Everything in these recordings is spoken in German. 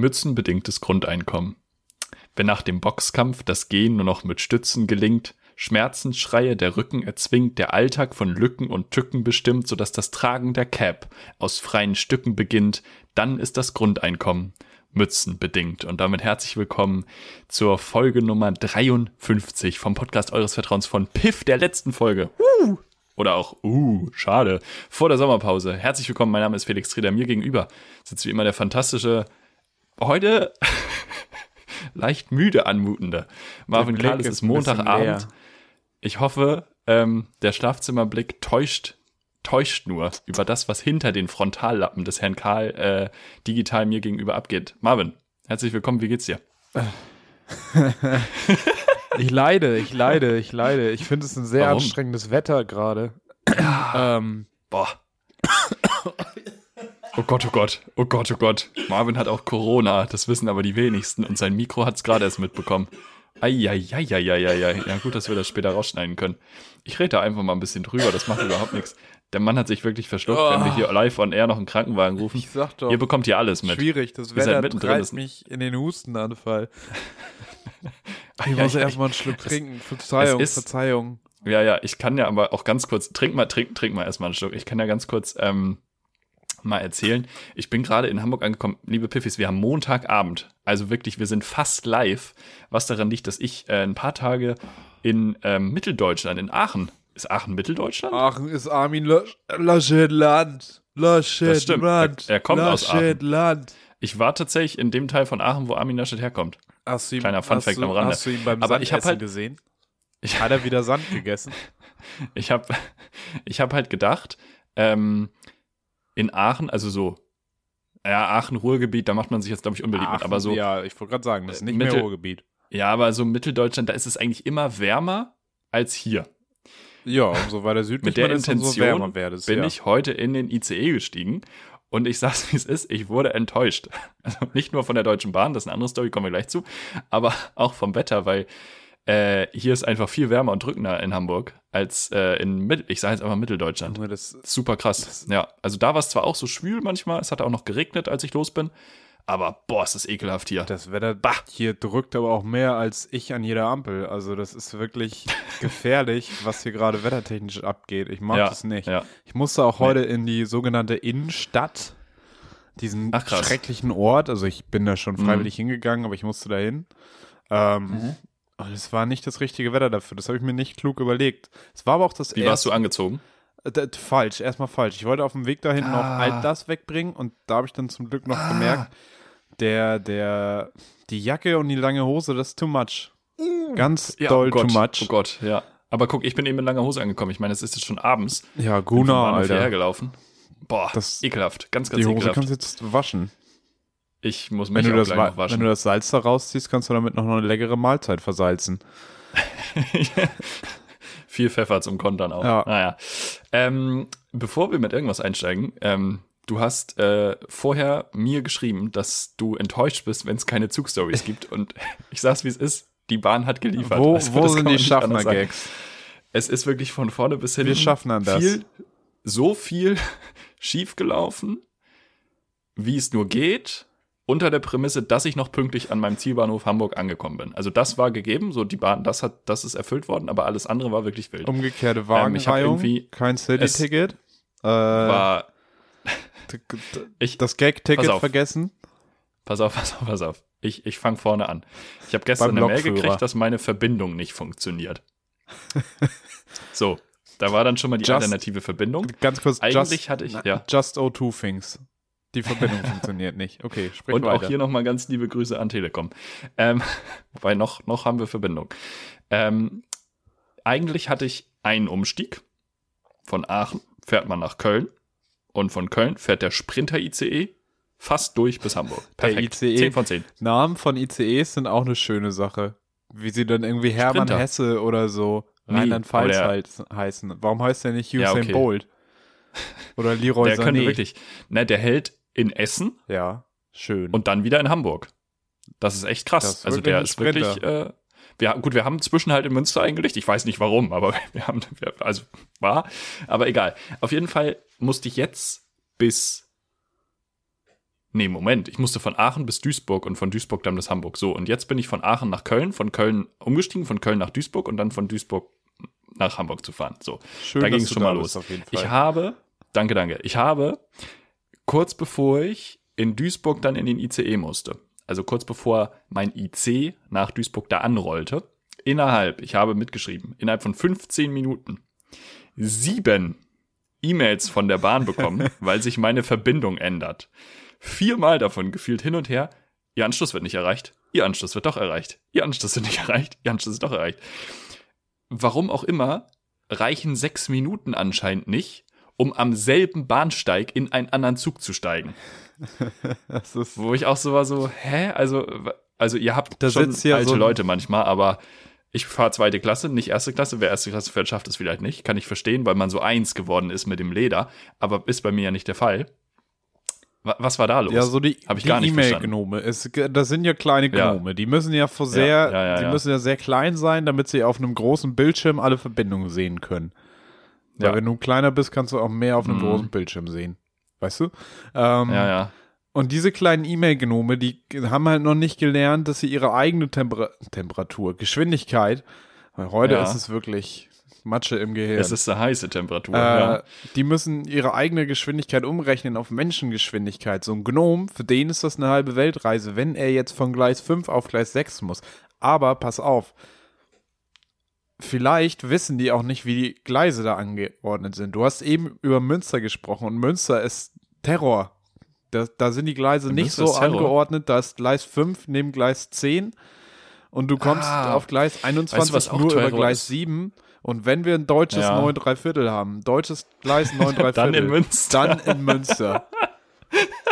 Mützenbedingtes Grundeinkommen. Wenn nach dem Boxkampf das Gehen nur noch mit Stützen gelingt, Schmerzensschreie der Rücken erzwingt, der Alltag von Lücken und Tücken bestimmt, sodass das Tragen der Cap aus freien Stücken beginnt, dann ist das Grundeinkommen Mützen bedingt. Und damit herzlich willkommen zur Folge Nummer 53 vom Podcast eures Vertrauens von Piff, der letzten Folge. Uh! Oder auch, uh, schade, vor der Sommerpause. Herzlich willkommen, mein Name ist Felix Trieder. Mir gegenüber sitzt wie immer der fantastische, heute leicht müde anmutende Marvin Karl. Es ist Montagabend. Ich hoffe, ähm, der Schlafzimmerblick täuscht, täuscht nur über das, was hinter den Frontallappen des Herrn Karl äh, digital mir gegenüber abgeht. Marvin, herzlich willkommen, wie geht's dir? ich leide, ich leide, ich leide. Ich finde es ein sehr Warum? anstrengendes Wetter gerade. Ähm, Boah. Oh Gott, oh Gott, oh Gott, oh Gott. Marvin hat auch Corona, das wissen aber die wenigsten und sein Mikro hat es gerade erst mitbekommen. Eieieiei. Ja, gut, dass wir das später rausschneiden können. Ich rede da einfach mal ein bisschen drüber, das macht überhaupt nichts. Der Mann hat sich wirklich verschluckt, oh. wenn wir hier live on air noch einen Krankenwagen rufen. Ich sag doch. Ihr bekommt hier alles mit. Schwierig, das Wetter treibt mich in den Hustenanfall. ich muss ja, erstmal einen Schluck trinken. Verzeihung, ist, Verzeihung. Ja, ja, ich kann ja aber auch ganz kurz, trink mal, trink, trink mal erstmal einen Schluck. Ich kann ja ganz kurz ähm, mal erzählen. Ich bin gerade in Hamburg angekommen. Liebe Piffis, wir haben Montagabend. Also wirklich, wir sind fast live. Was daran liegt, dass ich äh, ein paar Tage in ähm, Mitteldeutschland, in Aachen. Ist Aachen Mitteldeutschland? Aachen ist Armin Laschet-Land. Laschet-Land. Er kommt Laschet aus Aachen. Ich war tatsächlich in dem Teil von Aachen, wo Armin Laschet herkommt. Hast du ihn, Kleiner Funfact am Rande. Hast du ihn beim Aber ich habe halt gesehen? Ich, Hat er wieder Sand gegessen? ich habe ich hab halt gedacht, ähm, in Aachen, also so, ja, Aachen-Ruhrgebiet, da macht man sich jetzt, glaube ich, unbeliebt Aachen, mit, aber so. Ja, ich wollte gerade sagen, das ist nicht Mittel, mehr Ruhrgebiet. Ja, aber so Mitteldeutschland, da ist es eigentlich immer wärmer als hier. Ja, umso weiter südlich Mit der Intention es, bin ja. ich heute in den ICE gestiegen und ich sag's, wie es ist, ich wurde enttäuscht. Also nicht nur von der Deutschen Bahn, das ist eine andere Story, kommen wir gleich zu, aber auch vom Wetter, weil äh, hier ist einfach viel wärmer und drückender in Hamburg als äh, in Mittel, ich sage jetzt einfach Mitteldeutschland. Das, Super krass. ja, also da war es zwar auch so schwül manchmal, es hat auch noch geregnet, als ich los bin, aber boah, ist das ekelhaft hier. Das Wetter bah. hier drückt aber auch mehr als ich an jeder Ampel. Also das ist wirklich gefährlich, was hier gerade wettertechnisch abgeht. Ich mag ja, das nicht. Ja. Ich musste auch nee. heute in die sogenannte Innenstadt, diesen Ach, schrecklichen Ort. Also ich bin da schon freiwillig mhm. hingegangen, aber ich musste da hin. Ähm, mhm. Es war nicht das richtige Wetter dafür. Das habe ich mir nicht klug überlegt. Es war aber auch das Wie erste, warst du angezogen? Äh, falsch, erstmal falsch. Ich wollte auf dem Weg dahin ah. noch all das wegbringen und da habe ich dann zum Glück noch ah. gemerkt, der, der, die Jacke und die lange Hose, das ist too much. Mm. Ganz ja, doll oh Gott, too much. Oh Gott, ja. Aber guck, ich bin eben in langer Hose angekommen. Ich meine, es ist jetzt schon abends. Ja, Guna, Alter. hergelaufen. Boah, das, ekelhaft. Ganz, ganz die Hose ekelhaft. kannst du jetzt waschen. Ich muss mich wenn du das. Wenn du das Salz da rausziehst, kannst du damit noch eine leckere Mahlzeit versalzen. Viel Pfeffer zum Kontern auch. Ja. Naja. Ähm, bevor wir mit irgendwas einsteigen, ähm, du hast äh, vorher mir geschrieben, dass du enttäuscht bist, wenn es keine Zugstories gibt. Und ich sag's, wie es ist. Die Bahn hat geliefert. Wo, also, wo sind die Schaffner-Gags? Es ist wirklich von vorne bis hinten. Wir schaffen an das. Viel, so viel schiefgelaufen, wie es nur geht unter der Prämisse, dass ich noch pünktlich an meinem Zielbahnhof Hamburg angekommen bin. Also das war gegeben, so die Bahn, das hat, das ist erfüllt worden, aber alles andere war wirklich wild. Umgekehrte Wagenreihung, ähm, kein City-Ticket. Äh, war ich, das Gag-Ticket vergessen. Pass auf, pass auf, pass auf. Ich, ich fange vorne an. Ich habe gestern eine Mail gekriegt, dass meine Verbindung nicht funktioniert. so, da war dann schon mal die just, alternative Verbindung. Ganz kurz, eigentlich just, hatte ich ja just O2 things. Die Verbindung funktioniert nicht. Okay, sprich Und weiter. auch hier nochmal ganz liebe Grüße an Telekom. Ähm, wobei noch, noch haben wir Verbindung. Ähm, eigentlich hatte ich einen Umstieg. Von Aachen fährt man nach Köln. Und von Köln fährt der Sprinter-ICE fast durch bis Hamburg. Perfekt. Der ICE, 10 von 10. Namen von ICEs sind auch eine schöne Sache. Wie sie dann irgendwie Hermann Sprinter. Hesse oder so Rheinland-Pfalz halt heißen. Warum heißt der nicht Usain ja, okay. Bolt? Oder Leroy Der Sané. könnte wirklich, ne, der hält in Essen. Ja, schön. Und dann wieder in Hamburg. Das ist echt krass. Ist also der ist wirklich, äh, wir, gut, wir haben zwischen halt in Münster eingelegt. Ich weiß nicht warum, aber wir haben, also war, aber egal. Auf jeden Fall musste ich jetzt bis Nee, Moment, ich musste von Aachen bis Duisburg und von Duisburg dann bis Hamburg. So, und jetzt bin ich von Aachen nach Köln, von Köln umgestiegen, von Köln nach Duisburg und dann von Duisburg nach Hamburg zu fahren. So, Schön, da ging es schon mal los. Ich habe, danke, danke, ich habe kurz bevor ich in Duisburg dann in den ICE musste, also kurz bevor mein IC nach Duisburg da anrollte, innerhalb, ich habe mitgeschrieben, innerhalb von 15 Minuten sieben E-Mails von der Bahn bekommen, weil sich meine Verbindung ändert. Viermal davon gefühlt hin und her, ihr Anschluss wird nicht erreicht, ihr Anschluss wird doch erreicht, ihr Anschluss wird nicht erreicht, ihr Anschluss ist doch erreicht. Warum auch immer, reichen sechs Minuten anscheinend nicht, um am selben Bahnsteig in einen anderen Zug zu steigen. Wo ich auch so war, so, hä? Also, also ihr habt da schon alte so Leute manchmal, aber ich fahre zweite Klasse, nicht erste Klasse. Wer erste Klasse fährt, schafft es vielleicht nicht. Kann ich verstehen, weil man so eins geworden ist mit dem Leder. Aber ist bei mir ja nicht der Fall. Was war da los? Ja, so die, Hab ich die gar nicht E-Mail-Gnome. Das sind ja kleine Gnome. Ja. Die müssen ja vor sehr, ja, ja, die müssen ja sehr klein sein, damit sie auf einem großen Bildschirm alle Verbindungen sehen können. Weil wenn du kleiner bist, kannst du auch mehr auf einem mhm. großen Bildschirm sehen. Weißt du? Ähm, ja, ja. Und diese kleinen E-Mail-Gnome, die haben halt noch nicht gelernt, dass sie ihre eigene Temper Temperatur, Geschwindigkeit, weil heute ist es wirklich Matsche im Gehirn. Es ist eine heiße Temperatur. Äh, ja. Die müssen ihre eigene Geschwindigkeit umrechnen auf Menschengeschwindigkeit. So ein Gnom, für den ist das eine halbe Weltreise, wenn er jetzt von Gleis 5 auf Gleis 6 muss. Aber pass auf, vielleicht wissen die auch nicht, wie die Gleise da angeordnet sind. Du hast eben über Münster gesprochen und Münster ist Terror. Da, da sind die Gleise nicht so angeordnet. Da ist Gleis 5 neben Gleis 10 und du kommst ah, auf Gleis 21 weißt du, nur über Gleis ist? 7 und wenn wir ein deutsches ja. 9 3 Viertel haben, deutsches Gleis 9 3 Viertel, dann in Münster. Dann in Münster.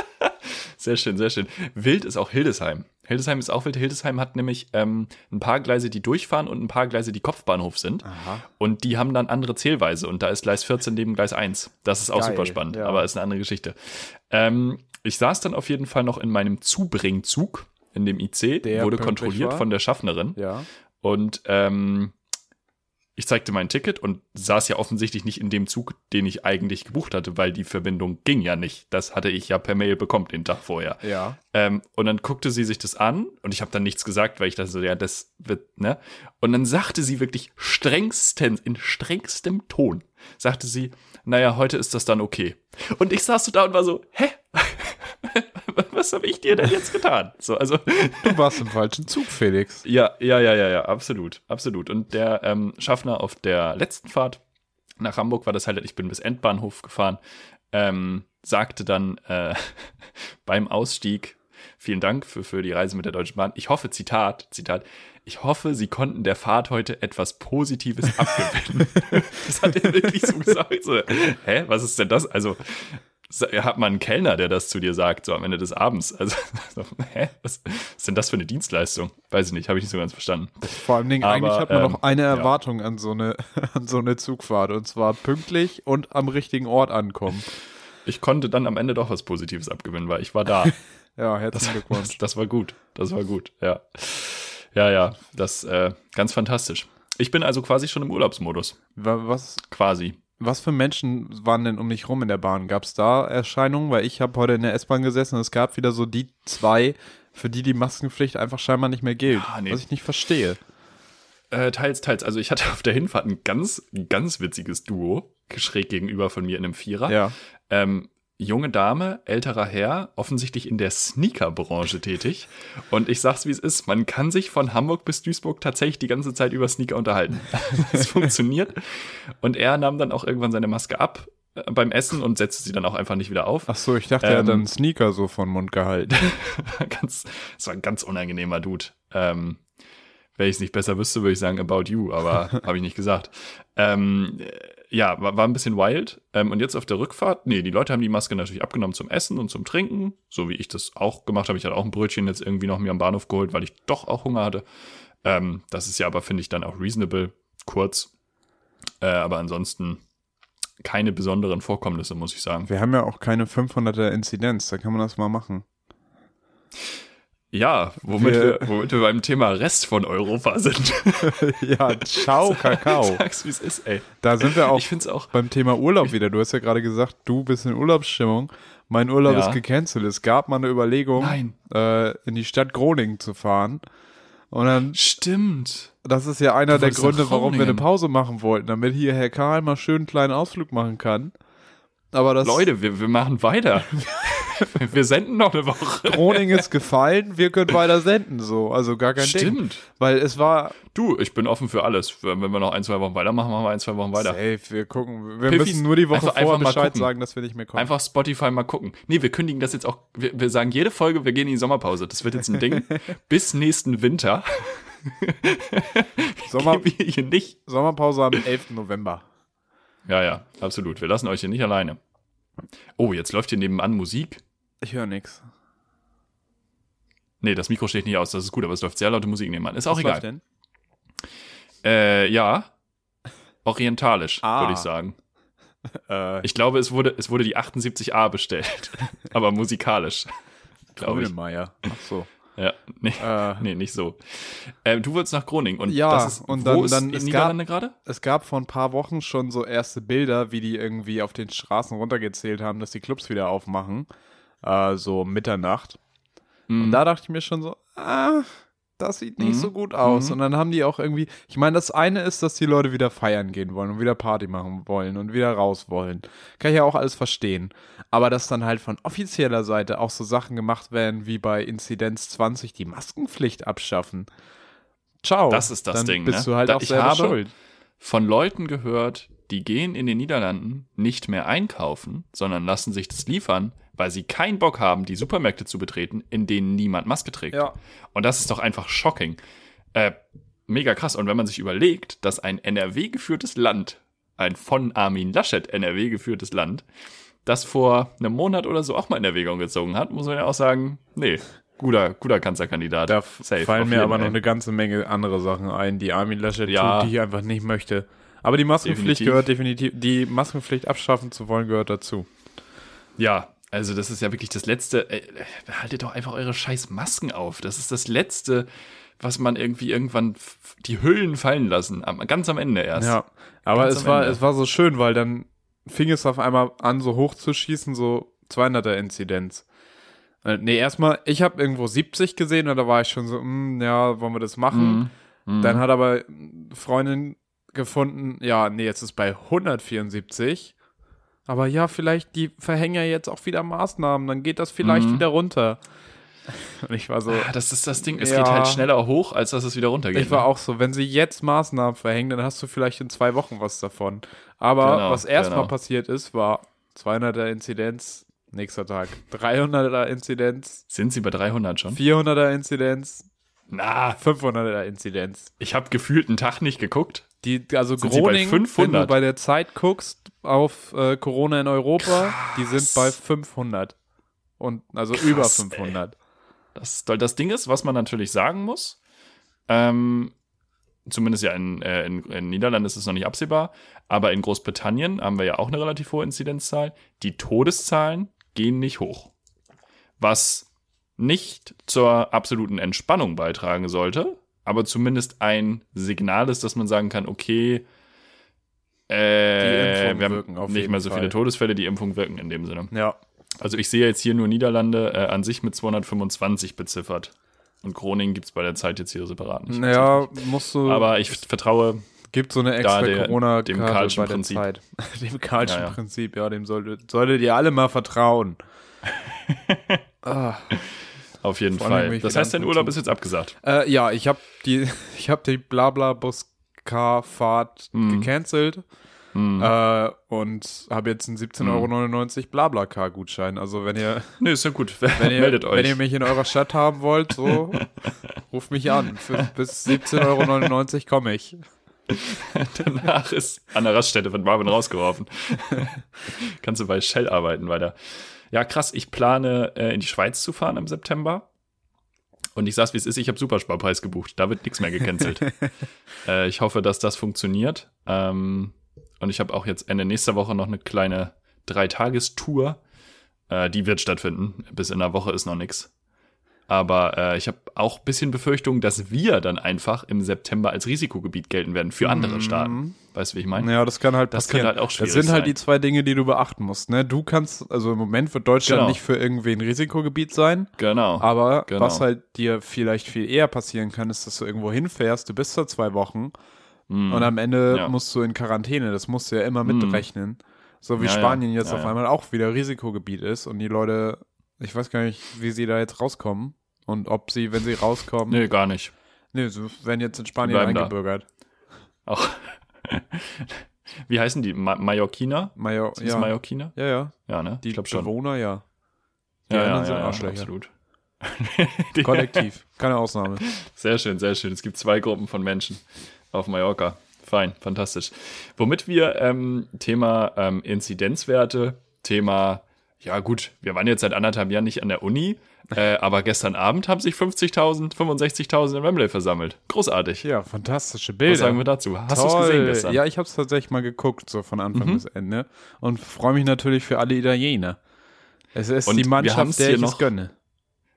sehr schön, sehr schön. Wild ist auch Hildesheim. Hildesheim ist auch wild. Hildesheim hat nämlich ähm, ein paar Gleise, die durchfahren und ein paar Gleise, die Kopfbahnhof sind. Aha. Und die haben dann andere Zählweise. Und da ist Gleis 14 neben Gleis 1. Das ist auch Geil, super spannend, ja. aber ist eine andere Geschichte. Ähm, ich saß dann auf jeden Fall noch in meinem Zubringzug in dem IC, der wurde kontrolliert war. von der Schaffnerin. Ja. Und ähm, ich zeigte mein Ticket und saß ja offensichtlich nicht in dem Zug, den ich eigentlich gebucht hatte, weil die Verbindung ging ja nicht. Das hatte ich ja per Mail bekommen den Tag vorher. Ja. Ähm, und dann guckte sie sich das an und ich habe dann nichts gesagt, weil ich dachte so, ja, das wird, ne? Und dann sagte sie wirklich strengstens, in strengstem Ton, sagte sie, naja, heute ist das dann okay. Und ich saß so da und war so, hä? was habe ich dir denn jetzt getan? So, also du warst im falschen Zug, Felix. Ja, ja, ja, ja, ja, absolut, absolut. Und der ähm, Schaffner auf der letzten Fahrt nach Hamburg war das halt, ich bin bis Endbahnhof gefahren, ähm, sagte dann äh, beim Ausstieg, vielen Dank für, für die Reise mit der Deutschen Bahn. Ich hoffe, Zitat, Zitat, ich hoffe, Sie konnten der Fahrt heute etwas Positives abgewinnen. das hat er wirklich so gesagt. So, hä, was ist denn das? Also, hat man einen Kellner, der das zu dir sagt, so am Ende des Abends. Also, so, hä? Was, ist denn das für eine Dienstleistung? Weiß ich nicht, habe ich nicht so ganz verstanden. Vor allem Dingen, eigentlich hat man ähm, noch eine Erwartung ja. an, so eine, an so eine Zugfahrt und zwar pünktlich und am richtigen Ort ankommen. Ich konnte dann am Ende doch was Positives abgewinnen, weil ich war da. ja, herzlichen Glückwunsch. Das, das, war gut, das war gut, ja. Ja, ja, das äh, ganz fantastisch. Ich bin also quasi schon im Urlaubsmodus. Was? Quasi. Was für Menschen waren denn um dich rum in der Bahn? Gab es da Erscheinungen? Weil ich habe heute in der S-Bahn gesessen und es gab wieder so die zwei, für die die Maskenpflicht einfach scheinbar nicht mehr gilt. Ah, nee. Was ich nicht verstehe. Äh, teils, teils. Also ich hatte auf der Hinfahrt ein ganz, ganz witziges Duo, schräg gegenüber von mir in einem Vierer. Ja. Ähm, junge Dame, älterer Herr, offensichtlich in der Sneaker-Branche tätig. Und ich sag's wie es ist, man kann sich von Hamburg bis Duisburg tatsächlich die ganze Zeit über Sneaker unterhalten. Es funktioniert. Und er nahm dann auch irgendwann seine Maske ab äh, beim Essen und setzte sie dann auch einfach nicht wieder auf. Ach so, ich dachte, ähm, er hat dann Sneaker so von Mund gehalten. ganz, das war ein ganz unangenehmer Dude. Ähm, wenn ich es nicht besser wüsste, würde ich sagen About You, aber habe ich nicht gesagt. Ähm, ja, war, war ein bisschen wild. Ähm, und jetzt auf der Rückfahrt, nee, die Leute haben die Maske natürlich abgenommen zum Essen und zum Trinken, so wie ich das auch gemacht habe. Ich hatte auch ein Brötchen jetzt irgendwie noch mir am Bahnhof geholt, weil ich doch auch Hunger hatte. Ähm, das ist ja aber, finde ich, dann auch reasonable, kurz. Äh, aber ansonsten keine besonderen Vorkommnisse, muss ich sagen. Wir haben ja auch keine 500er Inzidenz, da kann man das mal machen. Ja, womit wir, wir, womit wir beim Thema Rest von Europa sind. ja, ciao, Kakao. Sag's, wie es ist, ey. Da sind wir auch, ich find's auch beim Thema Urlaub wieder. Du hast ja gerade gesagt, du bist in Urlaubsstimmung. Mein Urlaub ja. ist gecancelt. Es gab mal eine Überlegung, äh, in die Stadt Groningen zu fahren. Und dann. Stimmt. Das ist ja einer der Gründe, warum wir eine Pause machen wollten, damit hier Herr Karl mal schön einen kleinen Ausflug machen kann. Aber das. Leute, wir, wir machen weiter. wir senden noch eine Woche. Groningen ist gefallen, wir können weiter senden, so. Also gar kein Stimmt. Ding. Weil es war. Du, ich bin offen für alles. Wenn wir noch ein, zwei Wochen weitermachen, machen wir ein, zwei Wochen weiter. Safe, wir gucken. Wir Piffis, müssen nur die Woche einfach, vorher einfach Bescheid sagen, dass wir nicht mehr kommen. Einfach Spotify mal gucken. Nee, wir kündigen das jetzt auch. Wir, wir sagen jede Folge, wir gehen in die Sommerpause. Das wird jetzt ein Ding. Bis nächsten Winter. Sommer, hier nicht. Sommerpause am 11. November. Ja, ja, absolut. Wir lassen euch hier nicht alleine. Oh, jetzt läuft hier nebenan Musik. Ich höre nichts. Nee, das Mikro steht nicht aus, das ist gut, aber es läuft sehr laute Musik nebenan. Ist auch Was egal. Läuft denn? Äh, ja. Orientalisch, ah. würde ich sagen. Äh. Ich glaube, es wurde, es wurde die 78a bestellt. aber musikalisch. Glaube ich. Ach so. Ja, nee, äh, nee nicht so. Ähm, du wolltest nach Groningen und ja, das ist, und dann, wo ist dann in Niederlande gerade? Es gab vor ein paar Wochen schon so erste Bilder, wie die irgendwie auf den Straßen runtergezählt haben, dass die Clubs wieder aufmachen, äh, so Mitternacht. Mhm. Und da dachte ich mir schon so, ah, das sieht nicht mhm. so gut aus. Mhm. Und dann haben die auch irgendwie, ich meine, das eine ist, dass die Leute wieder feiern gehen wollen und wieder Party machen wollen und wieder raus wollen. Kann ich ja auch alles verstehen. Aber dass dann halt von offizieller Seite auch so Sachen gemacht werden, wie bei Inzidenz 20 die Maskenpflicht abschaffen. Ciao. Das ist das dann Ding. Bist ne? du halt da, auch selber schuld. Von Leuten gehört, die gehen in den Niederlanden nicht mehr einkaufen, sondern lassen sich das liefern, weil sie keinen Bock haben, die Supermärkte zu betreten, in denen niemand Maske trägt. Ja. Und das ist doch einfach shocking. Äh, mega krass. Und wenn man sich überlegt, dass ein NRW geführtes Land, ein von Armin Laschet NRW geführtes Land, das vor einem Monat oder so auch mal in Erwägung gezogen hat, muss man ja auch sagen, nee, guter, guter Kanzlerkandidat. Da Safe, fallen mir aber noch eine ganze Menge andere Sachen ein, die Armin Laschet ja. tut, die ich einfach nicht möchte. Aber die Maskenpflicht definitiv. gehört definitiv, die Maskenpflicht abschaffen zu wollen, gehört dazu. Ja, also das ist ja wirklich das Letzte. Äh, haltet doch einfach eure scheiß Masken auf. Das ist das Letzte, was man irgendwie irgendwann die Hüllen fallen lassen. Ganz am Ende erst. Ja, aber ganz es war, Ende. es war so schön, weil dann fing es auf einmal an, so hoch zu schießen, so 200er Inzidenz. Äh, nee, erstmal, ich habe irgendwo 70 gesehen und da war ich schon so, mh, ja, wollen wir das machen? Mhm. Dann hat aber Freundin gefunden, ja, nee, jetzt ist bei 174. Aber ja, vielleicht die verhängen ja jetzt auch wieder Maßnahmen, dann geht das vielleicht mhm. wieder runter. Und ich war so. Ah, das ist das Ding, es ja, geht halt schneller hoch, als dass es wieder runtergeht. Ich war ne? auch so, wenn sie jetzt Maßnahmen verhängen, dann hast du vielleicht in zwei Wochen was davon. Aber genau, was erstmal genau. passiert ist, war 200er Inzidenz, nächster Tag 300er Inzidenz. Sind sie bei 300 schon? 400er Inzidenz. Na. 500er Inzidenz. Ich habe gefühlt einen Tag nicht geguckt. Die, also sind Groningen, wenn du bei der Zeit guckst auf äh, Corona in Europa, Krass. die sind bei 500. Und also Krass, über 500. Ey. Das, das Ding ist, was man natürlich sagen muss, ähm, zumindest ja in, äh, in, in Niederlanden ist es noch nicht absehbar, aber in Großbritannien haben wir ja auch eine relativ hohe Inzidenzzahl. Die Todeszahlen gehen nicht hoch. Was nicht zur absoluten Entspannung beitragen sollte, aber zumindest ein Signal ist, dass man sagen kann, okay, äh, wir haben nicht mehr so viele Todesfälle, die Impfung wirken in dem Sinne. Ja. Also ich sehe jetzt hier nur Niederlande äh, an sich mit 225 beziffert. Und Groningen gibt es bei der Zeit jetzt hier separat nicht. Naja, musst du. Aber ich vertraue. Gibt so eine extra Corona-Karte bei Prinzip. der Zeit. dem Karlschen ja, ja. Prinzip, ja, dem solltet, solltet ihr alle mal vertrauen. ah. Auf jeden Fall. Das heißt, dein Urlaub ist jetzt abgesagt. Äh, ja, ich habe die, ich habe die Blabla-Bus-Car-Fahrt mhm. gecancelt. Mhm. Äh, und habe jetzt einen 17,99 Euro Blablacar-Gutschein. Also wenn ihr. Nee, ist ja gut. Wenn ihr, Meldet euch. Wenn ihr mich in eurer Stadt haben wollt, so ruft mich an. Für, bis 17,99 Euro komme ich. Danach ist an der Raststätte von Marvin rausgeworfen. Kannst du bei Shell arbeiten weiter. Ja, krass, ich plane äh, in die Schweiz zu fahren im September. Und ich sag's, wie es ist, ich habe Supersparpreis gebucht. Da wird nichts mehr gecancelt. äh, ich hoffe, dass das funktioniert. Ähm, und ich habe auch jetzt Ende nächster Woche noch eine kleine Dreitagestour. Äh, die wird stattfinden. Bis in der Woche ist noch nichts. Aber äh, ich habe auch ein bisschen Befürchtung, dass wir dann einfach im September als Risikogebiet gelten werden für andere mhm. Staaten. Weißt du, wie ich meine? Ja, das kann halt das passieren. halt auch schwierig Das sind halt die zwei Dinge, die du beachten musst. Ne? Du kannst, also im Moment wird Deutschland genau. nicht für irgendwie ein Risikogebiet sein. Genau. Aber genau. was halt dir vielleicht viel eher passieren kann, ist, dass du irgendwo hinfährst, du bist da zwei Wochen mm. und am Ende ja. musst du in Quarantäne. Das musst du ja immer mm. mitrechnen. So wie ja, Spanien ja. jetzt auf einmal auch wieder Risikogebiet ist und die Leute, ich weiß gar nicht, wie sie da jetzt rauskommen. Und ob sie, wenn sie rauskommen. Nee, gar nicht. Nee, sie werden jetzt in Spanien eingebürgert. Da. Auch. Wie heißen die? Ma Mallorquiner? Major ja. Mallorquiner? Ja, ja. Ja, ne? Die ich schon. Bewohner, ja. Die ja, anderen ja, sind ja, Arschlöcher. Absolut. Kollektiv. Keine Ausnahme. Sehr schön, sehr schön. Es gibt zwei Gruppen von Menschen auf Mallorca. Fein, fantastisch. Womit wir ähm, Thema ähm, Inzidenzwerte, Thema, ja gut, wir waren jetzt seit anderthalb Jahren nicht an der Uni, äh, aber gestern Abend haben sich 50.000, 65.000 in Wembley versammelt. Großartig. Ja, fantastische Bilder. Was sagen wir dazu? Hast du es gesehen gestern? Ja, ich habe es tatsächlich mal geguckt, so von Anfang mhm. bis Ende. Und freue mich natürlich für alle Italiener. Es ist und die Mannschaft, der ich noch, es gönne.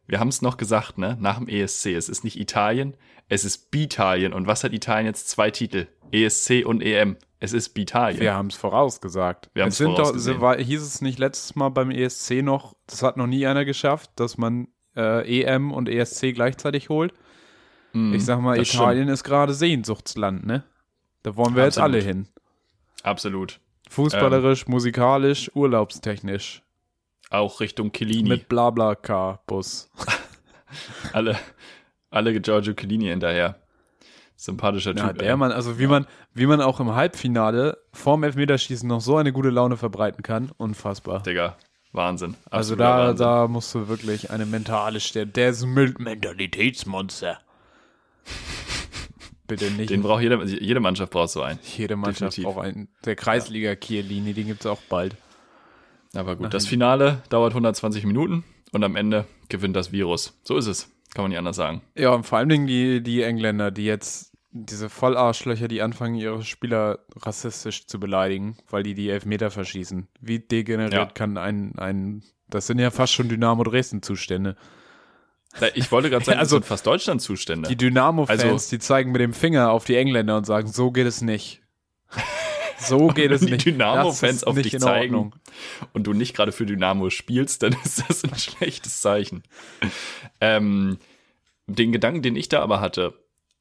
Wir haben es noch gesagt, ne? Nach dem ESC. Es ist nicht Italien, es ist Bitalien. Und was hat Italien jetzt? Zwei Titel. ESC und EM. Es ist Bitalien. Wir haben es vorausgesagt. Wir haben es vorausgesehen. Doch, war, hieß es nicht letztes Mal beim ESC noch, das hat noch nie einer geschafft, dass man äh, EM und ESC gleichzeitig holt. Mm, ich sag mal, Italien stimmt. ist gerade Sehnsuchtsland, ne? Da wollen wir Absolut. jetzt alle hin. Absolut. Fußballerisch, ähm, musikalisch, urlaubstechnisch. Auch Richtung Kellini. Mit Blabla-Car-Bus. alle, alle Giorgio Kellini hinterher sympathischer Typ. Ja, der ey. Mann, also wie man, wie man auch im Halbfinale vorm Elfmeterschießen noch so eine gute Laune verbreiten kann, unfassbar. Digga, Wahnsinn. Also da, Wahnsinn. da musst du wirklich eine mentale Stärke, der ist ein Mentalitätsmonster. Bitte nicht. Den braucht jede, jede Mannschaft braucht so einen. Jede Mannschaft Definitiv. braucht einen. Der Kreisliga Kielini, den gibt es auch bald. Aber gut, Nach das Finale dauert 120 Minuten und am Ende gewinnt das Virus. So ist es. Kann man nicht anders sagen. Ja, und vor allem die, die Engländer, die jetzt diese Vollarschlöcher, die anfangen, ihre Spieler rassistisch zu beleidigen, weil die die Elfmeter verschießen. Wie degeneriert ja. kann ein, ein, das sind ja fast schon Dynamo-Dresden-Zustände. Ich wollte gerade sagen, also, das sind fast Deutschland-Zustände. Die Dynamo-Fans, also, die zeigen mit dem Finger auf die Engländer und sagen, so geht es nicht. So geht es nicht. Die Dynamo-Fans auf dich zeigen und du nicht gerade für Dynamo spielst, dann ist das ein schlechtes Zeichen. Ähm, den Gedanken, den ich da aber hatte,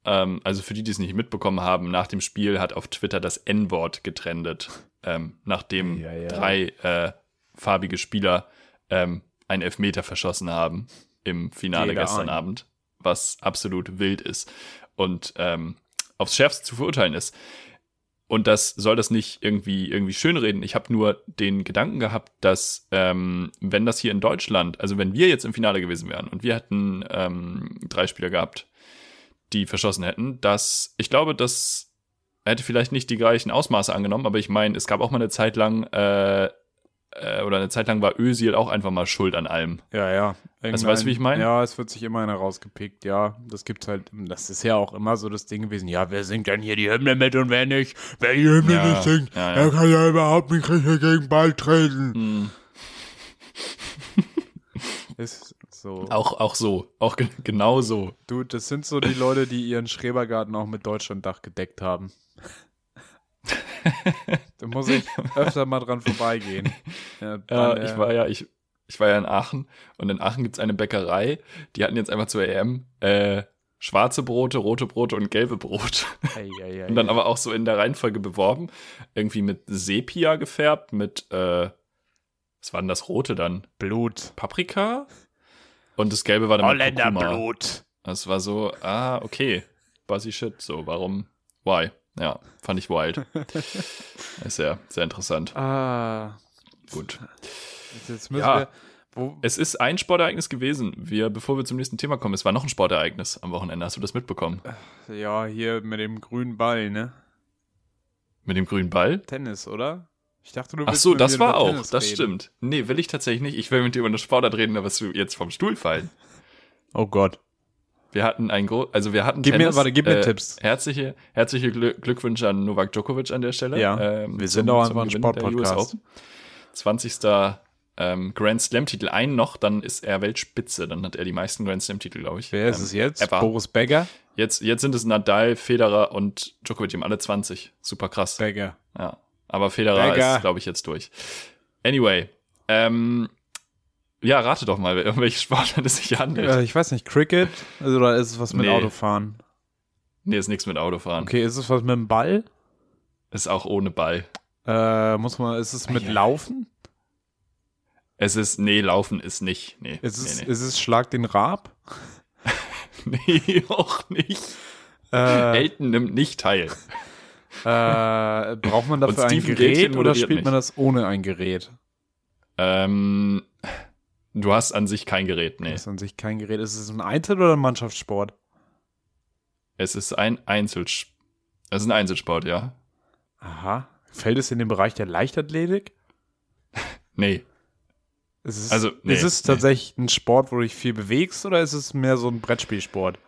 ähm, also für die, die es nicht mitbekommen haben, nach dem Spiel hat auf Twitter das N-Wort getrendet, ähm, nachdem ja, ja. drei äh, farbige Spieler ähm, einen Elfmeter verschossen haben im Finale Jeder gestern ein. Abend, was absolut wild ist und ähm, aufs Schärfste zu verurteilen ist. Und das soll das nicht irgendwie irgendwie schönreden. Ich habe nur den Gedanken gehabt, dass ähm, wenn das hier in Deutschland, also wenn wir jetzt im Finale gewesen wären und wir hätten ähm, drei Spieler gehabt, die verschossen hätten, dass ich glaube, das hätte vielleicht nicht die gleichen Ausmaße angenommen, aber ich meine, es gab auch mal eine Zeit lang, äh, äh, oder eine Zeit lang war Ösil auch einfach mal schuld an allem. Ja, ja. Also weißt du, wie ich meine? Ja, es wird sich immer einer rausgepickt, ja. Das gibt's halt, das ist ja auch immer so das Ding gewesen. Ja, wer singt denn hier die Hymne mit und wer nicht? Wer die Hymne ja, nicht singt, ja, ja. der kann ja überhaupt nicht richtig gegen Ball treten. Hm. ist so. Auch, auch so. Auch ge genau so. Du, das sind so die Leute, die ihren Schrebergarten auch mit Deutschlanddach gedeckt haben. da muss ich öfter mal dran vorbeigehen. Ja, ja ich war ja, ich, ich war ja in Aachen und in Aachen gibt es eine Bäckerei, die hatten jetzt einfach zur EM äh, schwarze Brote, rote Brote und gelbe Brot. Ei, ei, ei, und dann aber auch so in der Reihenfolge beworben. Irgendwie mit Sepia gefärbt, mit, äh, was war denn das rote dann? Blut. Paprika? Und das Gelbe war dann Holländerblut. Das war so, ah, okay. Buzzy Shit, so, warum? Why? Ja, fand ich wild. ist ja sehr interessant. Ah. Gut. Jetzt müssen ja. wir. Wo? Es ist ein Sportereignis gewesen. Wir, bevor wir zum nächsten Thema kommen, es war noch ein Sportereignis am Wochenende. Hast du das mitbekommen? Ja, hier mit dem grünen Ball, ne? Mit dem grünen Ball? Tennis, oder? Ich dachte, du Ach so, das war auch. Tennis das reden. stimmt. Nee, will ich tatsächlich nicht. Ich will mit dir über eine Sportart reden, aber du jetzt vom Stuhl fallen. Oh Gott. Wir hatten ein Gro also wir hatten gib Tennis, mir, warte, gib mir äh, Tipps. Herzliche, herzliche Glückwünsche an Novak Djokovic an der Stelle. Ja. Ähm, wir sind auch einfach ein Sportpodcast. 20. ähm, Grand Slam-Titel. Einen noch, dann ist er Weltspitze. Dann hat er die meisten Grand Slam-Titel, glaube ich. Wer ist ähm, es jetzt? ever. Boris Becker? Jetzt, jetzt sind es Nadal, Federer und Djokovic, die haben alle 20. Super krass. Becker. Ja. Aber Federer Becker. ist, glaube ich, jetzt durch. Anyway, ähm, ja, rate doch mal, um welche Sportart es sich handelt. Äh, ich weiß nicht, Cricket? Also, oder ist es was mit Nee. Autofahren? Nee, ist nichts mit Autofahren. Okay, ist es was mit dem Ball? Ist auch ohne Ball. Äh, muss man, ist es mit Ja. Laufen? Es ist, nee, Laufen ist nicht. Nee, Ist es, nee, nee. ist es Schlag den Rab? nee auch nicht. Äh, Elton nimmt nicht teil. Äh, braucht man dafür ein Gerät oder spielt man das ohne ein Gerät? Ähm, du hast an sich kein Gerät, nee. Das ist an sich kein Gerät. Ist es ein Einzel- oder ein Mannschaftssport? Es ist ein Einzelsport. Es ist ein Einzelsport, ja. Aha. Fällt es in den Bereich der Leichtathletik? Nee. Ist es, Also, nee, ist es nee. tatsächlich ein Sport, wo du dich viel bewegst oder ist es mehr so ein Brettspielsport?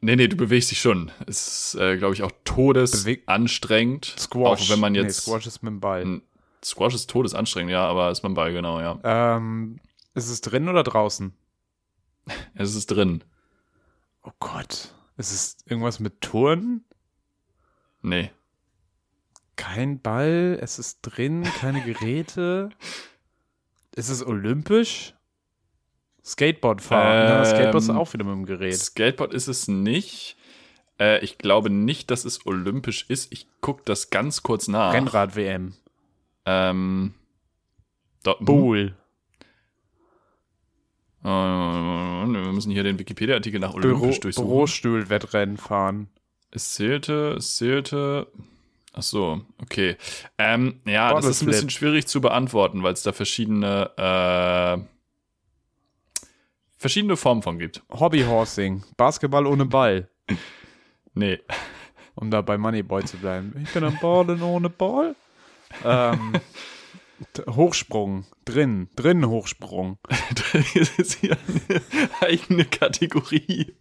Nee, nee, du bewegst dich schon. Es ist, äh, glaube ich, auch todesanstrengend. Squash. Auch wenn man Nee, jetzt. Squash ist mit dem Ball. Squash ist todesanstrengend, ja, aber ist man Ball, genau, ja. Ähm, ist es drin oder draußen? Es ist drin. Oh Gott. Ist es irgendwas mit Turnen? Nee. Kein Ball, es ist drin, keine Geräte. Ist es olympisch? Skateboard fahren. Ähm? Skateboard ist auch wieder mit dem Gerät. Skateboard ist es nicht. Äh, ich glaube nicht, dass es olympisch ist. Ich gucke das ganz kurz nach. Rennrad-WM. Ähm, do, Bull. Äh, wir müssen hier den Wikipedia-Artikel nach Büro, olympisch durchsuchen. Bürostuhl-Wettrennen fahren. Es zählte, es zählte. Ach so, okay. Ähm, ja, das ist ein bisschen schwierig zu beantworten, weil es da verschiedene äh, verschiedene Formen von gibt. Hobbyhorsing. Basketball ohne Ball. Nee. Um da bei Moneyboy zu bleiben. Ich bin am Ballen ohne Ball. Ähm, Hochsprung. Drin. Drin Hochsprung. das ist hier eine eigene Kategorie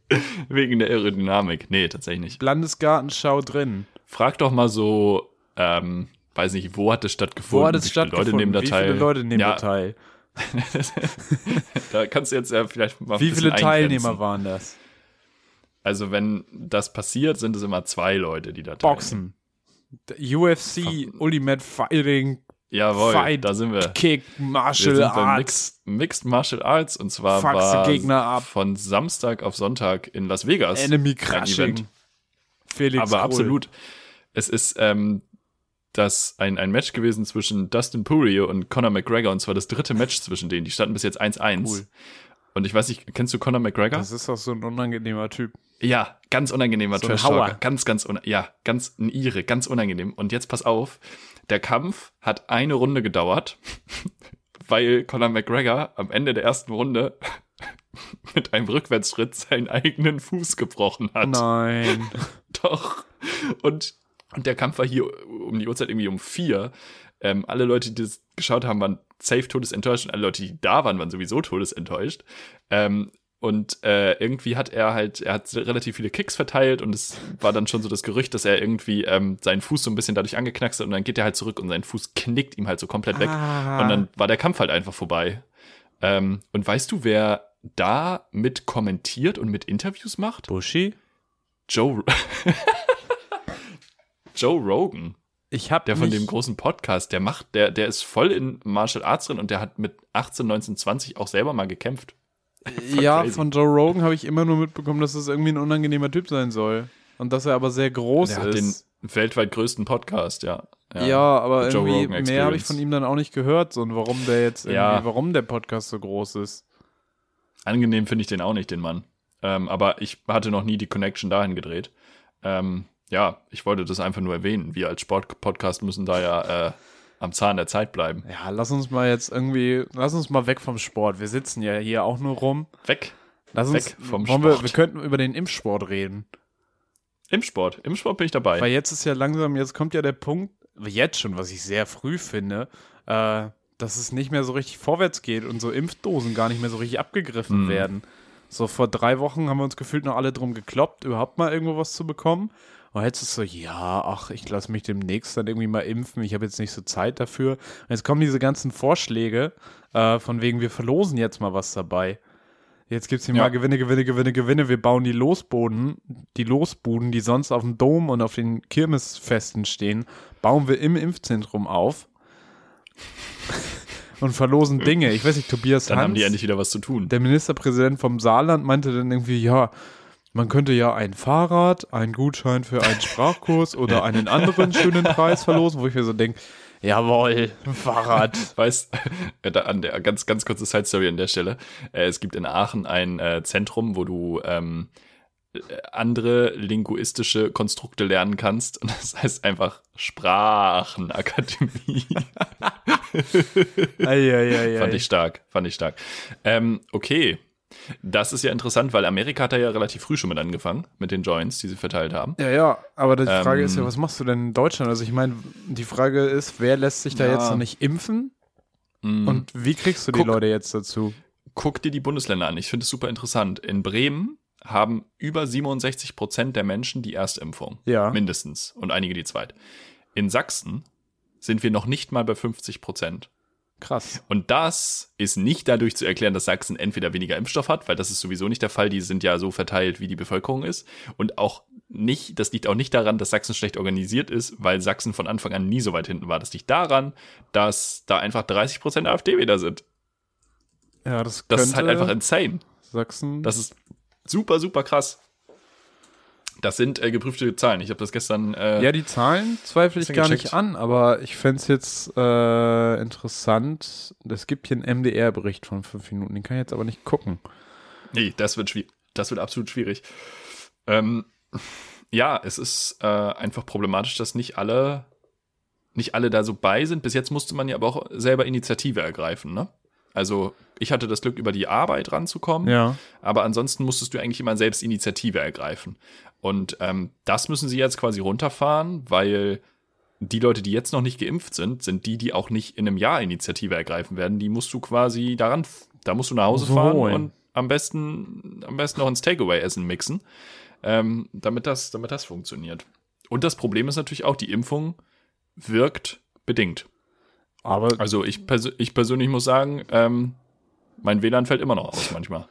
wegen der Aerodynamik. Nee, tatsächlich nicht. Landesgartenschau drin. Frag doch mal so, ähm, weiß nicht, wo hat es stattgefunden? Wo hat es stattgefunden? Leute nehmen da Wie teil? viele Leute nehmen ja, da teil? da kannst du jetzt ja vielleicht mal Wie viele Teilnehmer waren das? Also wenn das passiert, sind es immer zwei Leute, die da teilnehmen. Boxen. UFC, Ultimate Fighting, Jawohl, Fight, da sind wir. Kick, Wir Martial beim Arts. Mixed, Mixed Martial Arts und zwar Fuckst war Gegner ab. von Samstag auf Sonntag in Las Vegas. Enemy Crushing. Event. Felix Aber Krull. absolut. Es ist ähm, das ein, ein Match gewesen zwischen Dustin Poirier und Conor McGregor und zwar das dritte Match zwischen denen. Die standen bis jetzt 1-1. Cool. Und ich weiß nicht, kennst du Conor McGregor? Das ist doch so ein unangenehmer Typ. Ja, ganz unangenehmer So Trash-Talker. Hauer. Ganz, ganz, ja, ganz ein Ire, ganz unangenehm. Und jetzt pass auf, der Kampf hat eine Runde gedauert, weil Conor McGregor am Ende der ersten Runde mit einem Rückwärtsschritt seinen eigenen Fuß gebrochen hat. Nein. Doch. Und, und der Kampf war hier um die Uhrzeit irgendwie um vier. Ähm, alle Leute, die das geschaut haben, waren safe todesenttäuscht und alle Leute, die da waren, waren sowieso todesenttäuscht. Ähm, und äh, irgendwie hat er halt, er hat relativ viele Kicks verteilt und es war dann schon so das Gerücht, dass er irgendwie ähm, seinen Fuß so ein bisschen dadurch angeknackst hat und dann geht er halt zurück und sein Fuß knickt ihm halt so komplett weg. Ah. Und dann war der Kampf halt einfach vorbei. Ähm, und weißt du, wer da mit kommentiert und mit Interviews macht? Bushi? Joe. Joe Rogan, Ich hab der von dem großen Podcast, der macht, der, der ist voll in Martial Arts drin und der hat mit 18, 19, 20 auch selber mal gekämpft. Ja, crazy. von Joe Rogan habe ich immer nur mitbekommen, dass es irgendwie ein unangenehmer Typ sein soll. Und dass er aber sehr groß Der hat den ist. weltweit größten Podcast, ja. Ja, aber The Joe irgendwie mehr habe ich von ihm dann auch nicht gehört, so und warum der jetzt Ja. warum der Podcast so groß ist. Angenehm finde ich den auch nicht, den Mann. Ähm, aber ich hatte noch nie die Connection dahin gedreht. Ähm, ja, ich wollte das einfach nur erwähnen. Wir als Sportpodcast müssen da ja äh, am Zahn der Zeit bleiben. Ja, lass uns mal jetzt irgendwie, lass uns mal weg vom Sport. Wir sitzen ja hier auch nur rum. Weg Lass uns, Weg vom wollen Wir, Sport. wir könnten über den Impfsport reden. im Sport. Im Sport bin ich dabei. Weil jetzt ist ja langsam, jetzt kommt ja der Punkt, jetzt schon, was ich sehr früh finde, äh, dass es nicht mehr so richtig vorwärts geht und so Impfdosen gar nicht mehr so richtig abgegriffen Mhm. werden. So vor drei Wochen haben wir uns gefühlt noch alle drum gekloppt, überhaupt mal irgendwo was zu bekommen. Und jetzt ist so, ja, ach, ich lasse mich demnächst dann irgendwie mal impfen. Ich habe jetzt nicht so Zeit dafür. Und jetzt kommen diese ganzen Vorschläge, äh, von wegen, wir verlosen jetzt mal was dabei. Jetzt gibt es hier ja. mal Gewinne, Gewinne, Gewinne, Gewinne. Wir bauen die Losboden, die Losbuden, die sonst auf dem Dom und auf den Kirmesfesten stehen, bauen wir im Impfzentrum auf und verlosen Dinge. Ich weiß nicht, Tobias Dann Hans, haben die endlich wieder was zu tun. Der Ministerpräsident vom Saarland meinte dann irgendwie, ja, man könnte ja ein Fahrrad, einen Gutschein für einen Sprachkurs oder einen anderen schönen Preis verlosen, wo ich mir so denke, Jawohl, Fahrrad. Weißt, da an der, ganz, ganz kurze Side Story an der Stelle. Äh, es gibt in Aachen ein äh, Zentrum, wo du ähm, andere linguistische Konstrukte lernen kannst. Und das heißt einfach Sprachenakademie. ei, ei, ei, fand ich stark, fand ich stark. Ähm, okay, das ist ja interessant, weil Amerika hat da ja relativ früh schon mit angefangen, mit den Joints, die sie verteilt haben. Ja, ja, aber die Frage ähm, ist ja, was machst du denn in Deutschland? Also ich meine, die Frage ist, wer lässt sich da ja. jetzt noch nicht impfen? Mm. Und wie kriegst du die Leute jetzt dazu? Guck dir die Bundesländer an. Ich finde es super interessant. In Bremen haben über 67 Prozent der Menschen die Erstimpfung. Ja. Mindestens. Und einige die zweit. In Sachsen sind wir noch nicht mal bei 50 Prozent. Krass. Und das ist nicht dadurch zu erklären, dass Sachsen entweder weniger Impfstoff hat, weil das ist sowieso nicht der Fall. Die sind ja so verteilt, wie die Bevölkerung ist. Und auch nicht, das liegt auch nicht daran, dass Sachsen schlecht organisiert ist, weil Sachsen von Anfang an nie so weit hinten war. Das liegt daran, dass da einfach 30 Prozent AfD wieder sind. Ja, das, das ist halt einfach insane. Sachsen. Das ist super, super krass. Das sind äh, geprüfte Zahlen. Ich habe das gestern. Äh, ja, die Zahlen zweifle ich gar gecheckt. nicht an, aber ich fände es jetzt äh, interessant. Es gibt hier einen MDR-Bericht von fünf Minuten, den kann ich jetzt aber nicht gucken. Nee, das wird schwierig. Das wird absolut schwierig. Ähm, ja, es ist äh, einfach problematisch, dass nicht alle, nicht alle da so bei sind. Bis jetzt musste man ja aber auch selber Initiative ergreifen, ne? Also ich hatte das Glück, über die Arbeit ranzukommen, ja. aber ansonsten musstest du eigentlich immer selbst Initiative ergreifen. Und ähm, das müssen sie jetzt quasi runterfahren, weil die Leute, die jetzt noch nicht geimpft sind, sind die, die auch nicht in einem Jahr Initiative ergreifen werden. Die musst du quasi daran, da musst du nach Hause so fahren und am besten, am besten noch ins Takeaway-Essen mixen, ähm, damit, das, damit das funktioniert. Und das Problem ist natürlich auch, die Impfung wirkt bedingt. Aber also ich, pers ich persönlich muss sagen, ähm, mein WLAN fällt immer noch aus manchmal.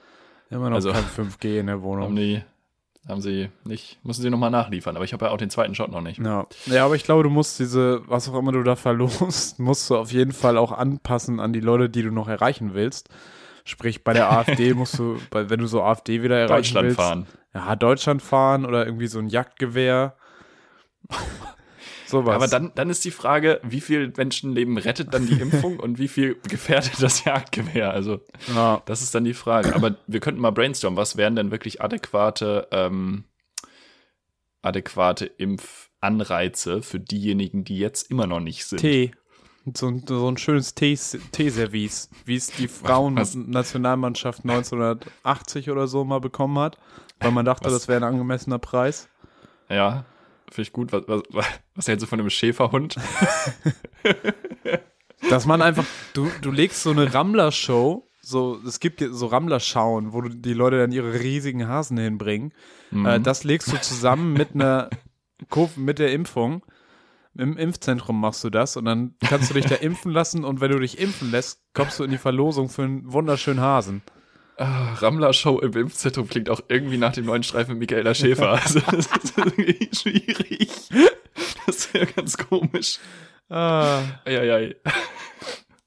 Immer noch also, kein 5G in der Wohnung. Haben die, haben sie nicht, müssen sie nochmal nachliefern, aber ich habe ja auch den zweiten Shot noch nicht. Ja. ja, aber ich glaube, du musst diese, was auch immer du da verlost, musst du auf jeden Fall auch anpassen an die Leute, die du noch erreichen willst. Sprich, bei der AfD musst du, bei, wenn du so AfD wieder erreichen Deutschland willst. fahren. Ja, Deutschland fahren oder irgendwie so ein Jagdgewehr. Sowas. Aber dann, dann ist die Frage, wie viel Menschenleben rettet dann die Impfung und wie viel gefährdet das Jagdgewehr? Also, ja. das ist dann die Frage. Aber wir könnten mal brainstormen, was wären denn wirklich adäquate, ähm, adäquate Impfanreize für diejenigen, die jetzt immer noch nicht sind? Tee. So, so ein schönes Teeservice, wie es die Frauen-Nationalmannschaft 1980 oder so mal bekommen hat, weil man dachte, was? das wäre ein angemessener Preis. Ja, Finde ich gut. Was, was, was hältst du von einem Schäferhund? Dass man einfach, du, du legst so eine Rammler-Show, so, es gibt so Rammler-Schauen, wo du die Leute dann ihre riesigen Hasen hinbringen. Mhm. Äh, das legst du zusammen mit einer mit der Impfung. Im Impfzentrum machst du das und dann kannst du dich da impfen lassen und wenn du dich impfen lässt, kommst du in die Verlosung für einen wunderschönen Hasen. Ah, Rammler-Show im Impfzentrum klingt auch irgendwie nach dem neuen Streifen Michaela Schäfer. Also, das ist irgendwie schwierig. Das ist ja ganz komisch. Ah. Eieiei.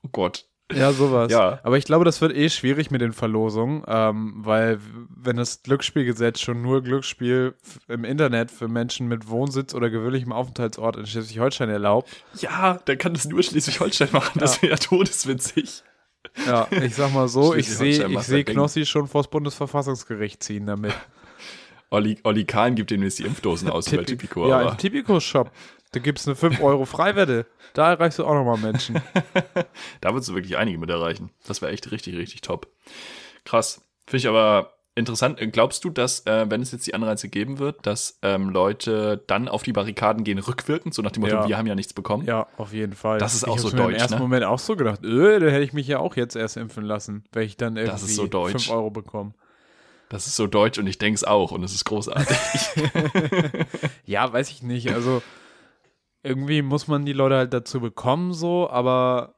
Oh Gott. Ja, sowas. Ja. Aber ich glaube, das wird eh schwierig mit den Verlosungen, ähm, weil wenn das Glücksspielgesetz schon nur Glücksspiel im Internet für Menschen mit Wohnsitz oder gewöhnlichem Aufenthaltsort in Schleswig-Holstein erlaubt. Ja, dann kann das nur Schleswig-Holstein machen. Das wäre ja todeswitzig. Ja, ich sag mal so, ich sehe ich seh Knossi schon vors Bundesverfassungsgericht ziehen damit. Olli, Olli Kahn gibt jetzt die Impfdosen aus bei Tipico. Ja, im Tipico-Shop. Da gibt es eine 5 Euro Freiwette. Da erreichst du auch nochmal Menschen. da würdest du wirklich einige mit erreichen. Das wäre echt richtig, richtig top. Krass. Finde ich aber interessant. Glaubst du, dass, äh, wenn es jetzt die Anreize geben wird, dass ähm, Leute dann auf die Barrikaden gehen, rückwirkend, so nach dem Motto, ja. wir haben ja nichts bekommen? Ja, auf jeden Fall. Das ist auch ich so deutsch. Ich habe im ersten ne? Moment auch so gedacht, öh, da hätte ich mich ja auch jetzt erst impfen lassen, wenn ich dann irgendwie so 5 Euro bekomme. Das ist so deutsch und ich denke es auch und es ist großartig. ja, weiß ich nicht. Also irgendwie muss man die Leute halt dazu bekommen, so, aber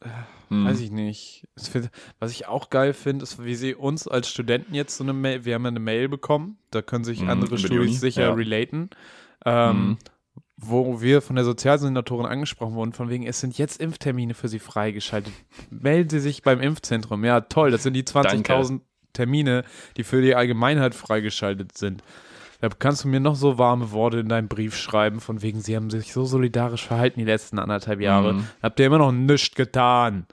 äh, hm. weiß ich nicht. Was ich auch geil finde, ist, wie sie uns als Studenten jetzt so eine Mail, wir haben ja eine Mail bekommen, da können sich hm, andere Studis sicher ja. relaten. Ähm, hm wo wir von der Sozialsenatorin angesprochen wurden, von wegen, es sind jetzt Impftermine für Sie freigeschaltet. Melden Sie sich beim Impfzentrum. Ja, toll, das sind die 20.000 Termine, die für die Allgemeinheit freigeschaltet sind. Da kannst du mir noch so warme Worte in deinem Brief schreiben, von wegen, Sie haben sich so solidarisch verhalten die letzten anderthalb Jahre. Mhm. Habt ihr immer noch nichts getan.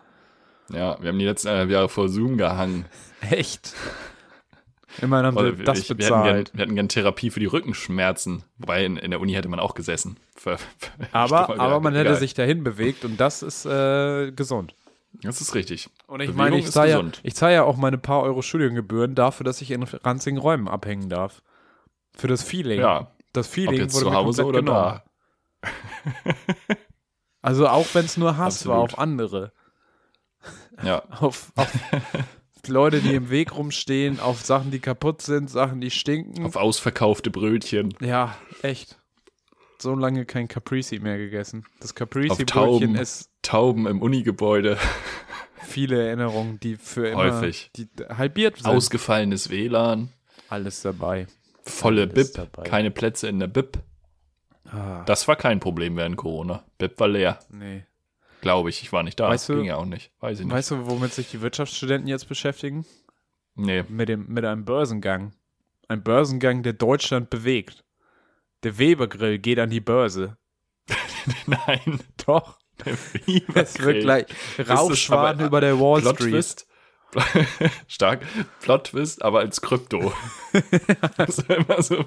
Ja, wir haben die letzten anderthalb Jahre vor Zoom gehangen. Echt? Immerhin haben wir das ich, bezahlt. Wir hätten, gern, wir hätten gern Therapie für die Rückenschmerzen. Wobei in, in der Uni hätte man auch gesessen. Für, für aber aber man hätte sich dahin bewegt und das ist äh, gesund. Das ist richtig. Und ich Bewegung meine, ich zahle, ja, ich zahle ja auch meine paar Euro Studiengebühren dafür, dass ich in ranzigen Räumen abhängen darf. Für das Feeling. Ja. Das Feeling Ob jetzt wurde zu Hause oder genommen. da. also auch wenn es nur Hass Absolut. war auf andere. Ja. auf, auf Leute, die im Weg rumstehen, auf Sachen, die kaputt sind, Sachen, die stinken. Auf ausverkaufte Brötchen. Ja, echt. So lange kein Caprese mehr gegessen. Das Caprese-Brötchen ist. Tauben im Unigebäude. Viele Erinnerungen, die für immer. Häufig. Die halbiert sind. Ausgefallenes WLAN. Alles dabei. Volle Alles BIP. Dabei. Keine Plätze in der BIP. Ah. Das war kein Problem während Corona. BIP war leer. Nee. Glaube ich, ich war nicht da. Weißt du, Ging ja auch nicht. Weiß ich nicht. Weißt du, womit sich die Wirtschaftsstudenten jetzt beschäftigen? Nee. Mit, dem, mit einem Börsengang. Ein Börsengang, der Deutschland bewegt. Der Webergrill geht an die Börse. Nein. Doch. Es wird gleich Rauchschwaden über der Wall Plot Street. Twist. Stark. Plot Twist, aber als Krypto. das ist immer so.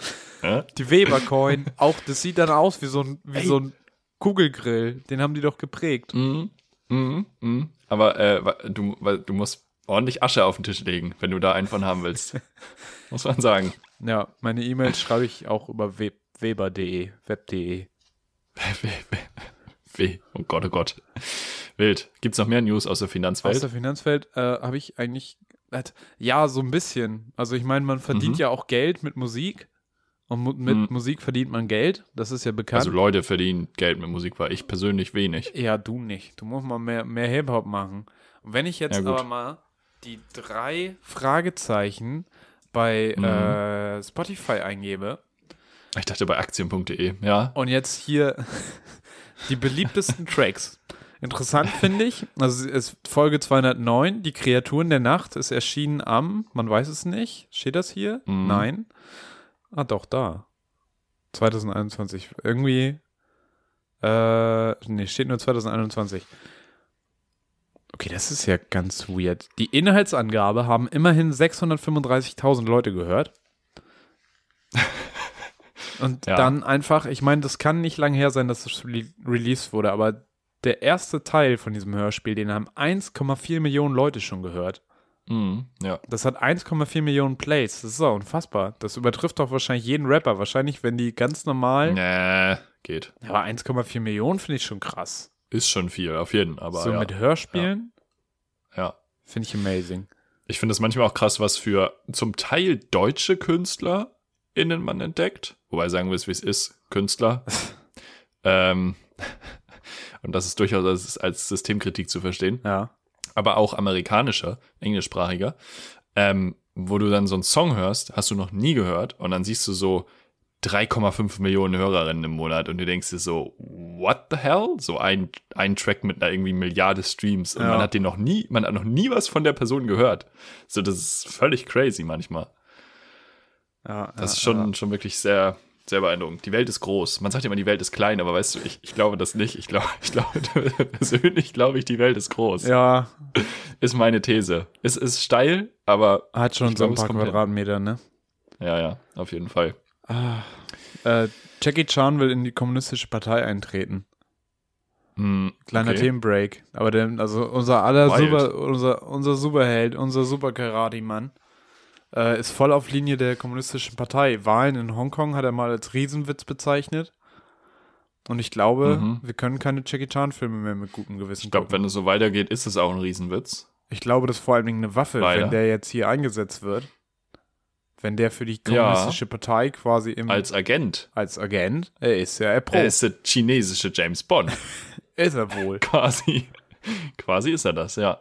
Die Webercoin, auch das sieht dann aus wie so ein, wie so ein Kugelgrill, den haben die doch geprägt. Mhm. Mhm. Mhm. Aber äh, du, du musst ordentlich Asche auf den Tisch legen, wenn du da einen von haben willst. Muss man sagen. Ja, meine E-Mails schreibe ich auch über we weber.de, web.de. Oh Gott, oh Gott. Wild. Gibt's noch mehr News aus der Finanzwelt? Aus der Finanzwelt äh, habe ich eigentlich, äh, ja, so ein bisschen. Also ich meine, man verdient mhm. ja auch Geld mit Musik. Und mit hm. Musik verdient man Geld, das ist ja bekannt. Also Leute verdienen Geld mit Musik, weil ich persönlich wenig. Ja, du nicht. Du musst mal mehr, mehr Hip-Hop machen. Und wenn ich jetzt ja, aber mal die drei Fragezeichen bei mhm. äh, Spotify eingebe. Ich dachte bei aktien.de, ja. Und jetzt hier die beliebtesten Tracks. Interessant finde ich, also es ist Folge 209, die Kreaturen der Nacht ist erschienen am, man weiß es nicht, steht das hier? Mhm. Nein. Ah, doch, da. 2021. Irgendwie. Äh, nee, steht nur 2021. Okay, das ist ja ganz weird. Die Inhaltsangabe haben immerhin 635.000 Leute gehört. Und ja. dann einfach, ich meine, das kann nicht lange her sein, dass es re released wurde, aber der erste Teil von diesem Hörspiel, den haben 1,4 Millionen Leute schon gehört. Mhm, ja. Das hat 1,4 Millionen Plays. Das ist auch unfassbar. Das übertrifft doch wahrscheinlich jeden Rapper. Wahrscheinlich, wenn die ganz normal. Nee, geht. Ja, aber 1,4 Millionen finde ich schon krass. Ist schon viel, auf jeden Fall. So ja. mit Hörspielen? Ja. ja. Finde ich amazing. Ich finde es manchmal auch krass, was für zum Teil deutsche KünstlerInnen man entdeckt. Wobei sagen wir es, wie es ist. Künstler. ähm, und das ist durchaus als, als Systemkritik zu verstehen. Ja aber auch amerikanischer, englischsprachiger, ähm, wo du dann so einen Song hörst, hast du noch nie gehört und dann siehst du so 3,5 Millionen Hörerinnen im Monat und du denkst dir so, what the hell? So ein, ein Track mit einer irgendwie Milliarde Streams und ja. man hat den noch nie, man hat noch nie was von der Person gehört. So, das ist völlig crazy manchmal. Ja, das ist schon, schon wirklich sehr, sehr beeindruckend. Die Welt ist groß. Man sagt immer, die Welt ist klein, aber weißt du, ich, ich glaube das nicht. Ich glaube, ich glaube, persönlich glaube ich, die Welt ist groß. Ja. Ist meine These. Es ist steil, aber. Hat schon so ein paar Quadratmeter, ne? Ja, ja, auf jeden Fall. Ah, äh, Jackie Chan will in die kommunistische Partei eintreten. Mm, Kleiner okay. Themenbreak. Aber der, also unser aller Super, unser, unser Superheld, unser Super Karate-Mann äh, ist voll auf Linie der kommunistischen Partei. Wahlen in Hongkong hat er mal als Riesenwitz bezeichnet. Und ich glaube, mhm. wir können keine Jackie Chan-Filme mehr mit gutem Gewissen Ich glaube, wenn es so weitergeht, ist es auch ein Riesenwitz. Ich glaube, das ist vor allen Dingen eine Waffe, Leider. wenn der jetzt hier eingesetzt wird. wenn der für die kommunistische ja, Partei quasi im. Als Agent. Als Agent. Er ist ja erprobt. Er ist der chinesische James Bond. ist er wohl. quasi. Quasi ist er das, ja.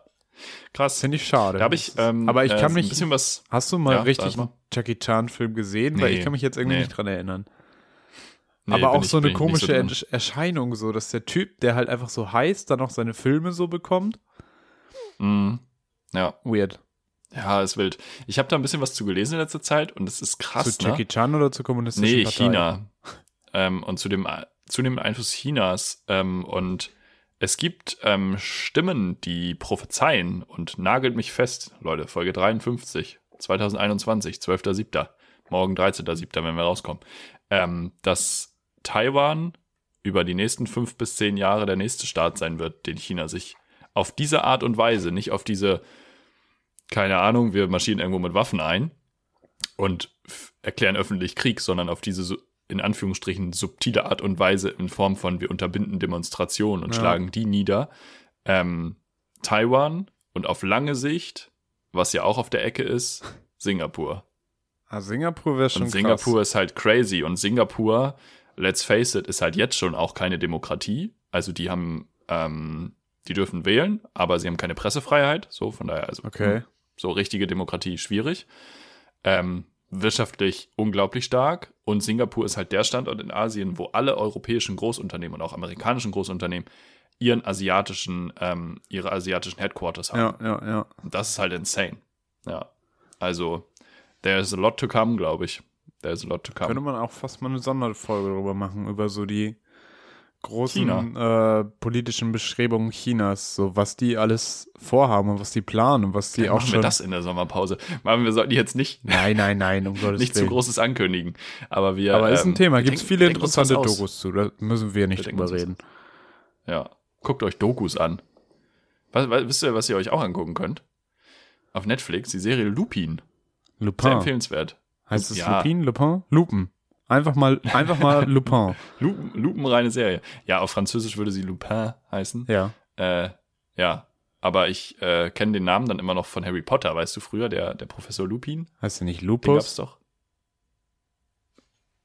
Krass. Finde ich schade. Da ich, ähm, Aber ich kann äh, mich. Ein bisschen was. Hast du mal ja, richtig einen Jackie Chan-Film gesehen? Nee, Weil ich kann mich jetzt irgendwie nee. nicht dran erinnern. Nee, Aber auch so eine komische so Erscheinung, so, dass der Typ, der halt einfach so heißt, dann auch seine Filme so bekommt. Mhm. Ja. Weird. Ja, ist wild. Ich habe da ein bisschen was zu gelesen in letzter Zeit und es ist krass. Zu Jackie ne? Chan oder zur kommunistischen nee, Partei? China. ähm, und zu dem zunehmenden Einfluss Chinas. Ähm, und es gibt ähm, Stimmen, die prophezeien und nagelt mich fest, Leute, Folge 53, 2021, 12.07. Morgen 13.07., wenn wir rauskommen, ähm, dass Taiwan über die nächsten fünf bis zehn Jahre der nächste Staat sein wird, den China sich auf diese Art und Weise, nicht auf diese, keine Ahnung, wir marschieren irgendwo mit Waffen ein und erklären öffentlich Krieg, sondern auf diese in Anführungsstrichen subtile Art und Weise in Form von wir unterbinden Demonstrationen und ja. schlagen die nieder. Ähm, Taiwan und auf lange Sicht, was ja auch auf der Ecke ist, Singapur. Ah, Singapur wäre schon und Singapur krass. ist halt crazy und Singapur let's face it, ist halt jetzt schon auch keine Demokratie. Also die haben, ähm, die dürfen wählen, aber sie haben keine Pressefreiheit. So, von daher, also okay. so richtige Demokratie schwierig. Ähm, wirtschaftlich unglaublich stark. Und Singapur ist halt der Standort in Asien, wo alle europäischen Großunternehmen und auch amerikanischen Großunternehmen ihren asiatischen, ähm, ihre asiatischen Headquarters haben. Ja, ja, ja. Und das ist halt insane. Ja. Also, there's a lot to come, glaube ich. There's a lot to come. Könnte man auch fast mal eine Sonderfolge darüber machen, über so die großen äh, politischen Bestrebungen Chinas, so was die alles vorhaben und was die planen und was die ja, auch machen schon. wir das in der Sommerpause. Machen wir sollten jetzt nicht. Nein, nein, nein, um Gottes Nicht Willen. zu großes ankündigen. Aber wir. Aber ist ein ähm, Thema. Gibt es viele interessante Dokus Dokus zu. Da müssen wir nicht wir drüber reden. Ja. Guckt euch Dokus an. Was, was, wisst ihr, was ihr euch auch angucken könnt? Auf Netflix, die Serie Lupin. Lupin. Sehr empfehlenswert. Heißt es ja. Lupin? Lupin? Lupen. Einfach mal, einfach mal Lupin. Lupen, lupenreine Serie. Ja, auf Französisch würde sie Lupin heißen. Ja. Äh, ja. Aber ich äh, kenne den Namen dann immer noch von Harry Potter, weißt du früher, der, der Professor Lupin. Heißt der nicht Den Lupus? gab's doch.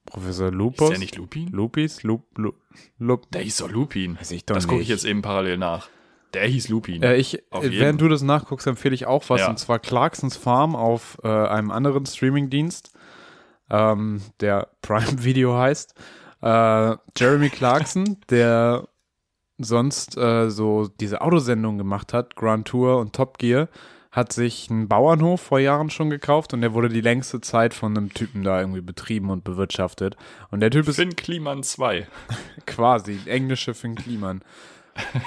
Professor Lupus? Ist der nicht Lupin? Lupis? Lup, Lup, Lup. Der hieß doch Lupin. Weiß ich doch das gucke ich jetzt eben parallel nach. Der hieß Lupin. Äh, ich, äh, während du das nachguckst, empfehle ich auch was, Ja. und zwar Clarksons Farm auf äh, einem anderen Streamingdienst, ähm, der Prime Video heißt. Äh, Jeremy Clarkson, der sonst äh, so diese Autosendung gemacht hat, Grand Tour und Top Gear, hat sich einen Bauernhof vor Jahren schon gekauft und der wurde die längste Zeit von einem Typen da irgendwie betrieben und bewirtschaftet. Und der Typ ist Finn Kliman 2. quasi englische Finn Kliman.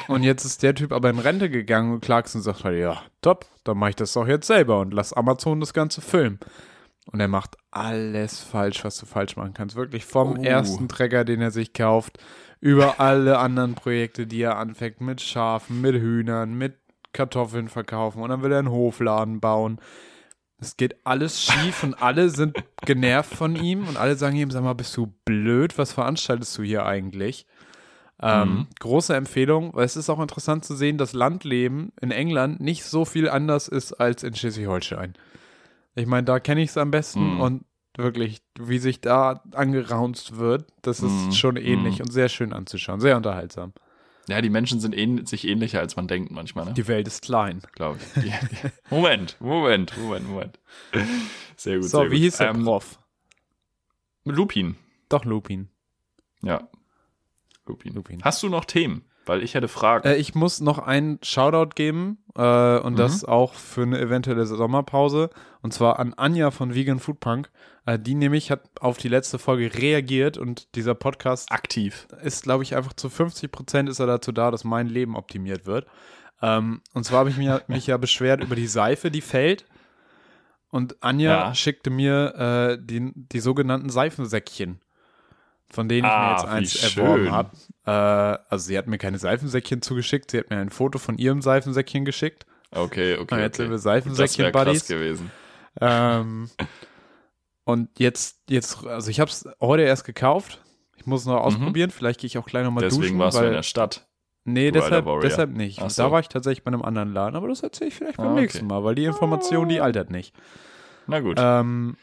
Und jetzt ist der Typ aber in Rente gegangen und Clarkson sagt halt, ja, top, dann mache ich das doch jetzt selber und lass Amazon das Ganze filmen. Und er macht alles falsch, was du falsch machen kannst. Wirklich vom Oh. ersten Trecker, den er sich kauft, über alle anderen Projekte, die er anfängt, mit Schafen, mit Hühnern, mit Kartoffeln verkaufen und dann will er einen Hofladen bauen. Es geht alles schief und alle sind genervt von ihm und alle sagen ihm, sag mal, bist du blöd? Was veranstaltest du hier eigentlich? Ähm, Mhm. Große Empfehlung, weil es ist auch interessant zu sehen, dass Landleben in England nicht so viel anders ist als in Schleswig-Holstein. Ich meine, da kenne ich es am besten Mhm. und wirklich, wie sich da angeraunzt wird, das ist Mhm. schon ähnlich und sehr schön anzuschauen, sehr unterhaltsam. Ja, die Menschen sind ähn sich ähnlicher, als man denkt manchmal, ne? Die Welt ist klein. Glaube ich. Die, die, Moment, Moment, Moment, Moment. Sehr gut, so, sehr wie gut. hieß der ähm, Prof? Lupin. Doch, Lupin. Ja. Lupin. Lupin. Hast du noch Themen? Weil ich hätte Fragen. Äh, ich muss noch einen Shoutout geben äh, und Mhm. das auch für eine eventuelle Sommerpause und zwar an Anja von Vegan Food Punk. Äh, die nämlich hat auf die letzte Folge reagiert und dieser Podcast Aktiv. ist, glaube ich, einfach zu 50 Prozent ist er dazu da, dass mein Leben optimiert wird. Ähm, und zwar habe ich mir, mich ja beschwert über die Seife, die fällt. Und Anja Ja. schickte mir äh, die, die sogenannten Seifensäckchen, von denen ich Ah, mir jetzt wie eins erworben habe. Äh, also sie hat mir keine Seifensäckchen zugeschickt, sie hat mir ein Foto von ihrem Seifensäckchen geschickt. Okay, okay. Ah, jetzt okay. sind wir Das wäre Seifensäckchen-Buddies. krass gewesen. Ähm, und jetzt, jetzt, also ich habe es heute erst gekauft. Ich muss es noch ausprobieren. Vielleicht gehe ich auch gleich nochmal duschen. Mhm. Deswegen warst weil, du in der Stadt. Nee, deshalb, deshalb nicht. Und so. Da war ich tatsächlich bei einem anderen Laden, aber das erzähle ich vielleicht beim Ah, okay. nächsten Mal, weil die Information, die altert nicht. Na gut. Ähm,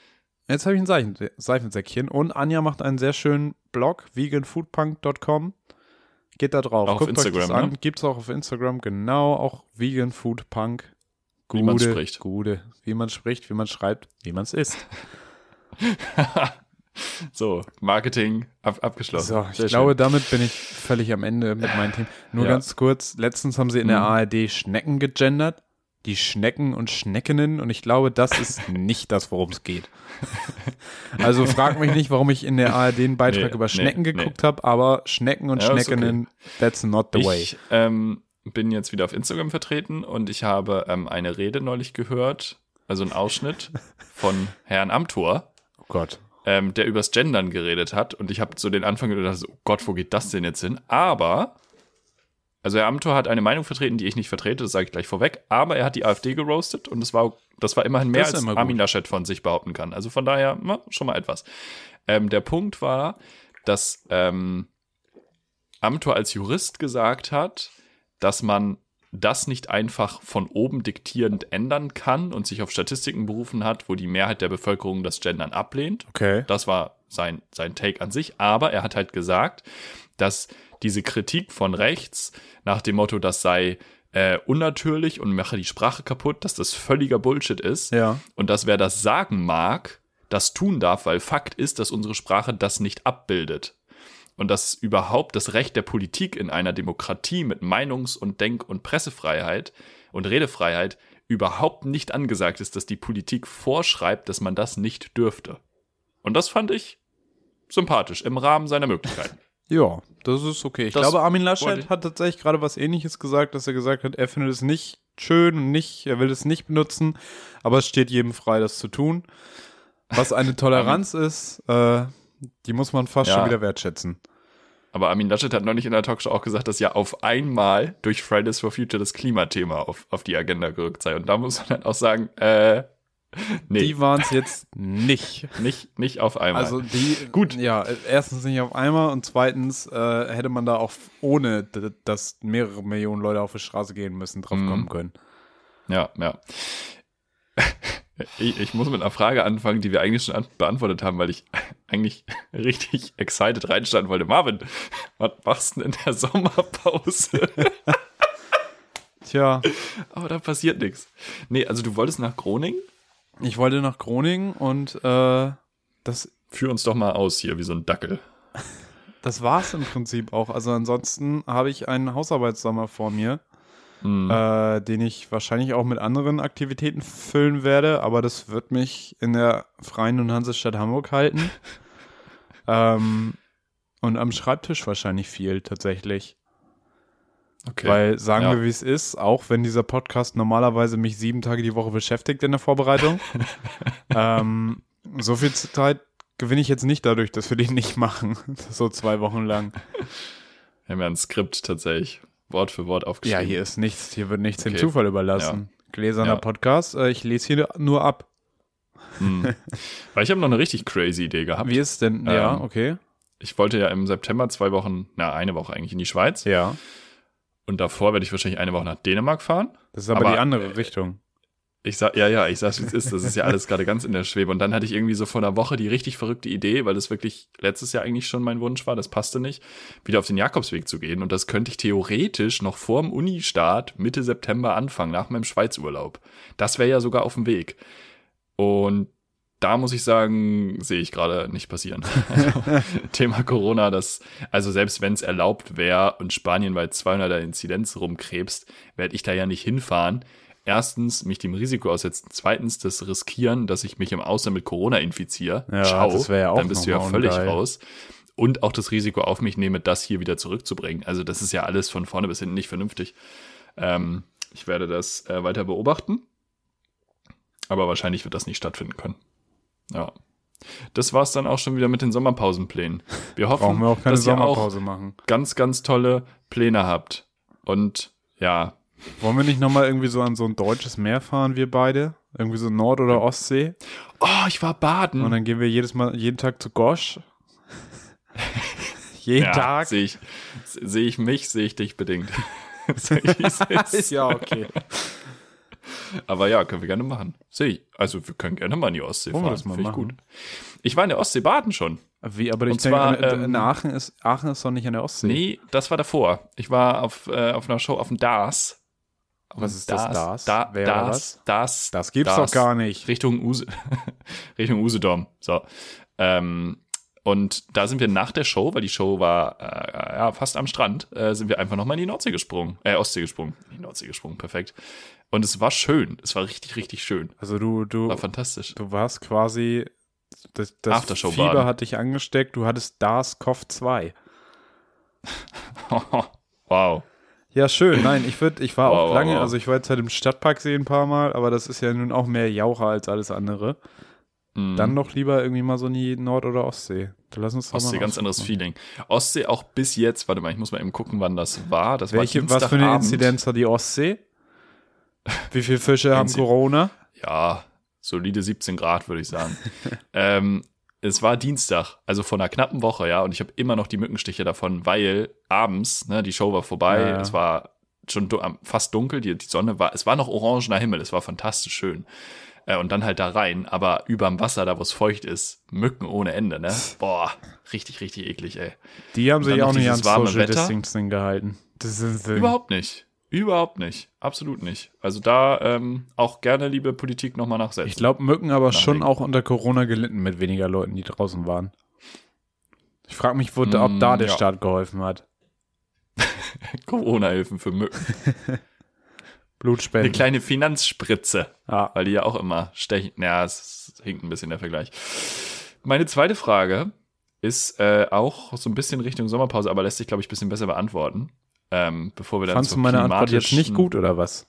Jetzt habe ich ein Seifensäckchen und Anja macht einen sehr schönen Blog, veganfoodpunk.com. Geht da drauf. Auch Guckt auf Instagram, euch das an. Ne? Gibt es auch auf Instagram, genau, auch Vegan Food Punk. Gute, wie man spricht. Gute, wie man spricht, wie man schreibt, wie man es isst. so, Marketing ab, abgeschlossen. So, ich Sehr glaube, schön. damit bin ich völlig am Ende mit meinem Team. Nur ja. ganz kurz, letztens haben sie in der mhm. ARD Schnecken gegendert die Schnecken und Schneckinnen und ich glaube, das ist nicht das, worum es geht. Also frag mich nicht, warum ich in der ARD einen Beitrag nee, über Schnecken nee, geguckt nee. habe, aber Schnecken und ja, Schneckinnen, okay. that's not the way. Ich ähm, bin jetzt wieder auf Instagram vertreten und ich habe ähm, eine Rede neulich gehört, also einen Ausschnitt von Herrn Amthor. Oh Gott. Ähm, der übers Gendern geredet hat und ich habe so den Anfang gedacht, oh Gott, wo geht das denn jetzt hin? Aber also Herr Amthor hat eine Meinung vertreten, die ich nicht vertrete, das sage ich gleich vorweg, aber er hat die AfD geroastet und das war, das war immerhin mehr, als Armin Laschet von sich behaupten kann. Also von daher, na, schon mal etwas. Ähm, der Punkt war, dass ähm, Amthor als Jurist gesagt hat, dass man das nicht einfach von oben diktierend ändern kann und sich auf Statistiken berufen hat, wo die Mehrheit der Bevölkerung das Gendern ablehnt. Okay. Das war sein, sein Take an sich. Aber er hat halt gesagt, dass diese Kritik von rechts nach dem Motto, das sei äh, unnatürlich und mache die Sprache kaputt, dass das völliger Bullshit ist. Ja. Und dass wer das sagen mag, das tun darf, weil Fakt ist, dass unsere Sprache das nicht abbildet. Und dass überhaupt das Recht der Politik in einer Demokratie mit Meinungs- und Denk- und Pressefreiheit und Redefreiheit überhaupt nicht angesagt ist, dass die Politik vorschreibt, dass man das nicht dürfte. Und das fand ich sympathisch im Rahmen seiner Möglichkeiten. Ja, das ist okay. Ich das glaube, Armin Laschet hat tatsächlich gerade was ähnliches gesagt, dass er gesagt hat, er findet es nicht schön und nicht, er will es nicht benutzen, aber es steht jedem frei, das zu tun. Was eine Toleranz ist, äh, die muss man fast ja. schon wieder wertschätzen. Aber Armin Laschet hat neulich in der Talkshow auch gesagt, dass ja auf einmal durch Fridays for Future das Klimathema auf, auf die Agenda gerückt sei. Und da muss man dann auch sagen, äh, Nee. Die waren es jetzt nicht. nicht. Nicht auf einmal. Also die, gut, ja, erstens nicht auf einmal und zweitens äh, hätte man da auch ohne, dass mehrere Millionen Leute auf die Straße gehen müssen, drauf mhm. kommen können. Ja, ja. Ich, ich, muss mit einer Frage anfangen, die wir eigentlich schon beantwortet haben, weil ich eigentlich richtig excited reinstanden wollte. Marvin, was machst du denn in der Sommerpause? Tja. Aber da passiert nichts. Nee, also du wolltest nach Groningen? Ich wollte nach Groningen und äh, das. Führ uns doch mal aus hier, wie so ein Dackel. Das war's im Prinzip auch. Also ansonsten habe ich einen Hausarbeitssommer vor mir, mhm. äh, den ich wahrscheinlich auch mit anderen Aktivitäten füllen werde, aber das wird mich in der Freien und Hansestadt Hamburg halten. ähm, und am Schreibtisch wahrscheinlich viel tatsächlich. Okay. Weil sagen ja. wir, wie es ist, auch wenn dieser Podcast normalerweise mich sieben Tage die Woche beschäftigt in der Vorbereitung, ähm, so viel Zeit gewinne ich jetzt nicht dadurch, dass wir den nicht machen. so zwei Wochen lang. Wir haben ja ein Skript tatsächlich Wort für Wort aufgeschrieben. Ja, hier ist nichts, hier wird nichts okay. dem Zufall überlassen. Ja. Gläserner ja. Podcast, äh, ich lese hier nur ab. Hm. Weil ich habe noch eine richtig crazy Idee gehabt. Wie ist denn? Ähm, ja, okay. Ich wollte ja im September zwei Wochen, na, eine Woche eigentlich in die Schweiz. Ja. Und davor werde ich wahrscheinlich eine Woche nach Dänemark fahren. Das ist aber, aber die andere Richtung. Ich sag, ja, ja, ich sag's, wie es ist. Das ist ja alles gerade ganz in der Schwebe. Und dann hatte ich irgendwie so vor einer Woche die richtig verrückte Idee, weil das wirklich letztes Jahr eigentlich schon mein Wunsch war, das passte nicht, wieder auf den Jakobsweg zu gehen. Und das könnte ich theoretisch noch vorm Uni-Start Mitte September anfangen, nach meinem Schweizurlaub. Das wäre ja sogar auf dem Weg. Und da muss ich sagen, sehe ich gerade nicht passieren. Also, Thema Corona, das, also selbst wenn es erlaubt wäre und Spanien bei 200er Inzidenz rumkrebst, werde ich da ja nicht hinfahren. Erstens, mich dem Risiko aussetzen. Zweitens, das riskieren, dass ich mich im Ausland mit Corona infiziere. Ja, Ciao, das wäre ja auch Dann bist du ja völlig geil. raus. Und auch das Risiko auf mich nehme, das hier wieder zurückzubringen. Also das ist ja alles von vorne bis hinten nicht vernünftig. Ähm, ich werde das äh, weiter beobachten. Aber wahrscheinlich wird das nicht stattfinden können. Ja. Das war's dann auch schon wieder mit den Sommerpausenplänen. Wir hoffen, wir auch dass Sommerpause ihr auch machen. ganz, ganz tolle Pläne habt. Und ja. Wollen wir nicht nochmal irgendwie so an so ein deutsches Meer fahren, wir beide? Irgendwie so Nord- oder Ostsee? Oh, ich war baden. Und dann gehen wir jedes Mal, jeden Tag zu Gosch. jeden ja, Tag. Sehe ich, seh ich mich, sehe ich dich bedingt. ja, okay. Aber ja, können wir gerne machen. Sehe Also wir können gerne mal in die Ostsee Wollen fahren. Das mal Finde ich gut. Ich war in der Ostsee baden schon. Wie, aber ich Und denke, zwar, ähm, in Aachen ist, Aachen ist doch nicht an der Ostsee. Nee, das war davor. Ich war auf, äh, auf einer Show auf dem DAS. Was ist das? Das? Da, Wer das, das, das, das gibt's das, doch gar nicht. Richtung, Use, Richtung Usedom. So. Ähm, und da sind wir nach der Show, weil die Show war äh, ja, fast am Strand, äh, sind wir einfach nochmal in die Nordsee gesprungen. Äh, Ostsee gesprungen. In die Nordsee gesprungen, perfekt. Und es war schön. Es war richtig, richtig schön. Also du, du. War fantastisch. Du warst quasi. Das, das Fieber hat dich angesteckt. Du hattest DARS COV 2. wow. Ja, schön. Nein, ich würde, ich war wow, auch lange, wow. also ich war jetzt halt im Stadtpark sehen ein paar Mal, aber das ist ja nun auch mehr Jaucher als alles andere. Mm. Dann noch lieber irgendwie mal so in die Nord- oder Ostsee. Da lass uns Ostsee, ganz anderes Feeling. Ostsee auch bis jetzt, warte mal, ich muss mal eben gucken, wann das war. Das Welche, war was für eine Inzidenz hat die Ostsee? Wie viele Fische haben Corona? Ja, solide 17 Grad, würde ich sagen. ähm, es war Dienstag, also vor einer knappen Woche, ja, und ich habe immer noch die Mückenstiche davon, weil abends, ne, die Show war vorbei, ja. es war schon fast dunkel, die, die Sonne war, es war noch orangener Himmel, es war fantastisch schön. Äh, und dann halt da rein, aber überm Wasser, da wo es feucht ist, Mücken ohne Ende, ne? Boah, richtig, richtig eklig, ey. Die haben sich auch nicht ans Social Distancing gehalten. Das ist Überhaupt nicht. Überhaupt nicht. Absolut nicht. Also da ähm, auch gerne, liebe Politik, nochmal nachsetzen. Ich glaube, Mücken aber Nachdenken. schon auch unter Corona gelitten mit weniger Leuten, die draußen waren. Ich frage mich, wo, mm, ob da der ja. Staat geholfen hat. Corona-Hilfen für Mücken. Blutspenden. Eine kleine Finanzspritze. Ja. Weil die ja auch immer stechen. Ja, es hinkt ein bisschen der Vergleich. Meine zweite Frage ist äh, auch so ein bisschen Richtung Sommerpause, aber lässt sich, glaube ich, ein bisschen besser beantworten. Ähm, bevor wir dann Fandst du meine Antwort jetzt nicht gut oder was?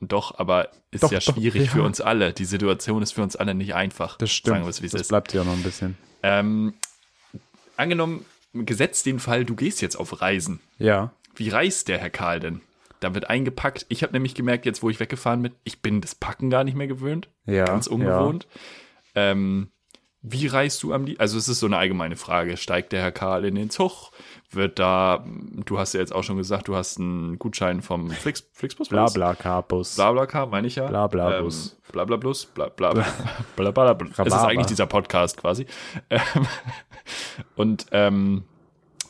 Doch, aber ist doch, ja doch, schwierig ja. für uns alle. Die Situation ist für uns alle nicht einfach. Das stimmt. Sagen das ist. bleibt ja noch ein bisschen. Ähm, angenommen, gesetzt den Fall, du gehst jetzt auf Reisen. Ja. Wie reist der Herr Karl denn? Da wird eingepackt. Ich habe nämlich gemerkt, jetzt wo ich weggefahren bin, ich bin das Packen gar nicht mehr gewöhnt. Ja. Ganz ungewohnt. Ja. Ähm, wie reist du am liebsten? Also es ist so eine allgemeine Frage. Steigt der Herr Karl in den Zug? wird da, du hast ja jetzt auch schon gesagt, du hast einen Gutschein vom Flix, Flixbus? Blabla-Car-Bus. Blabla-Car, meine ich ja. Blabla-Bus. Ähm, Blabla, Blabla, Das ist eigentlich dieser Podcast quasi. Ähm, und ähm,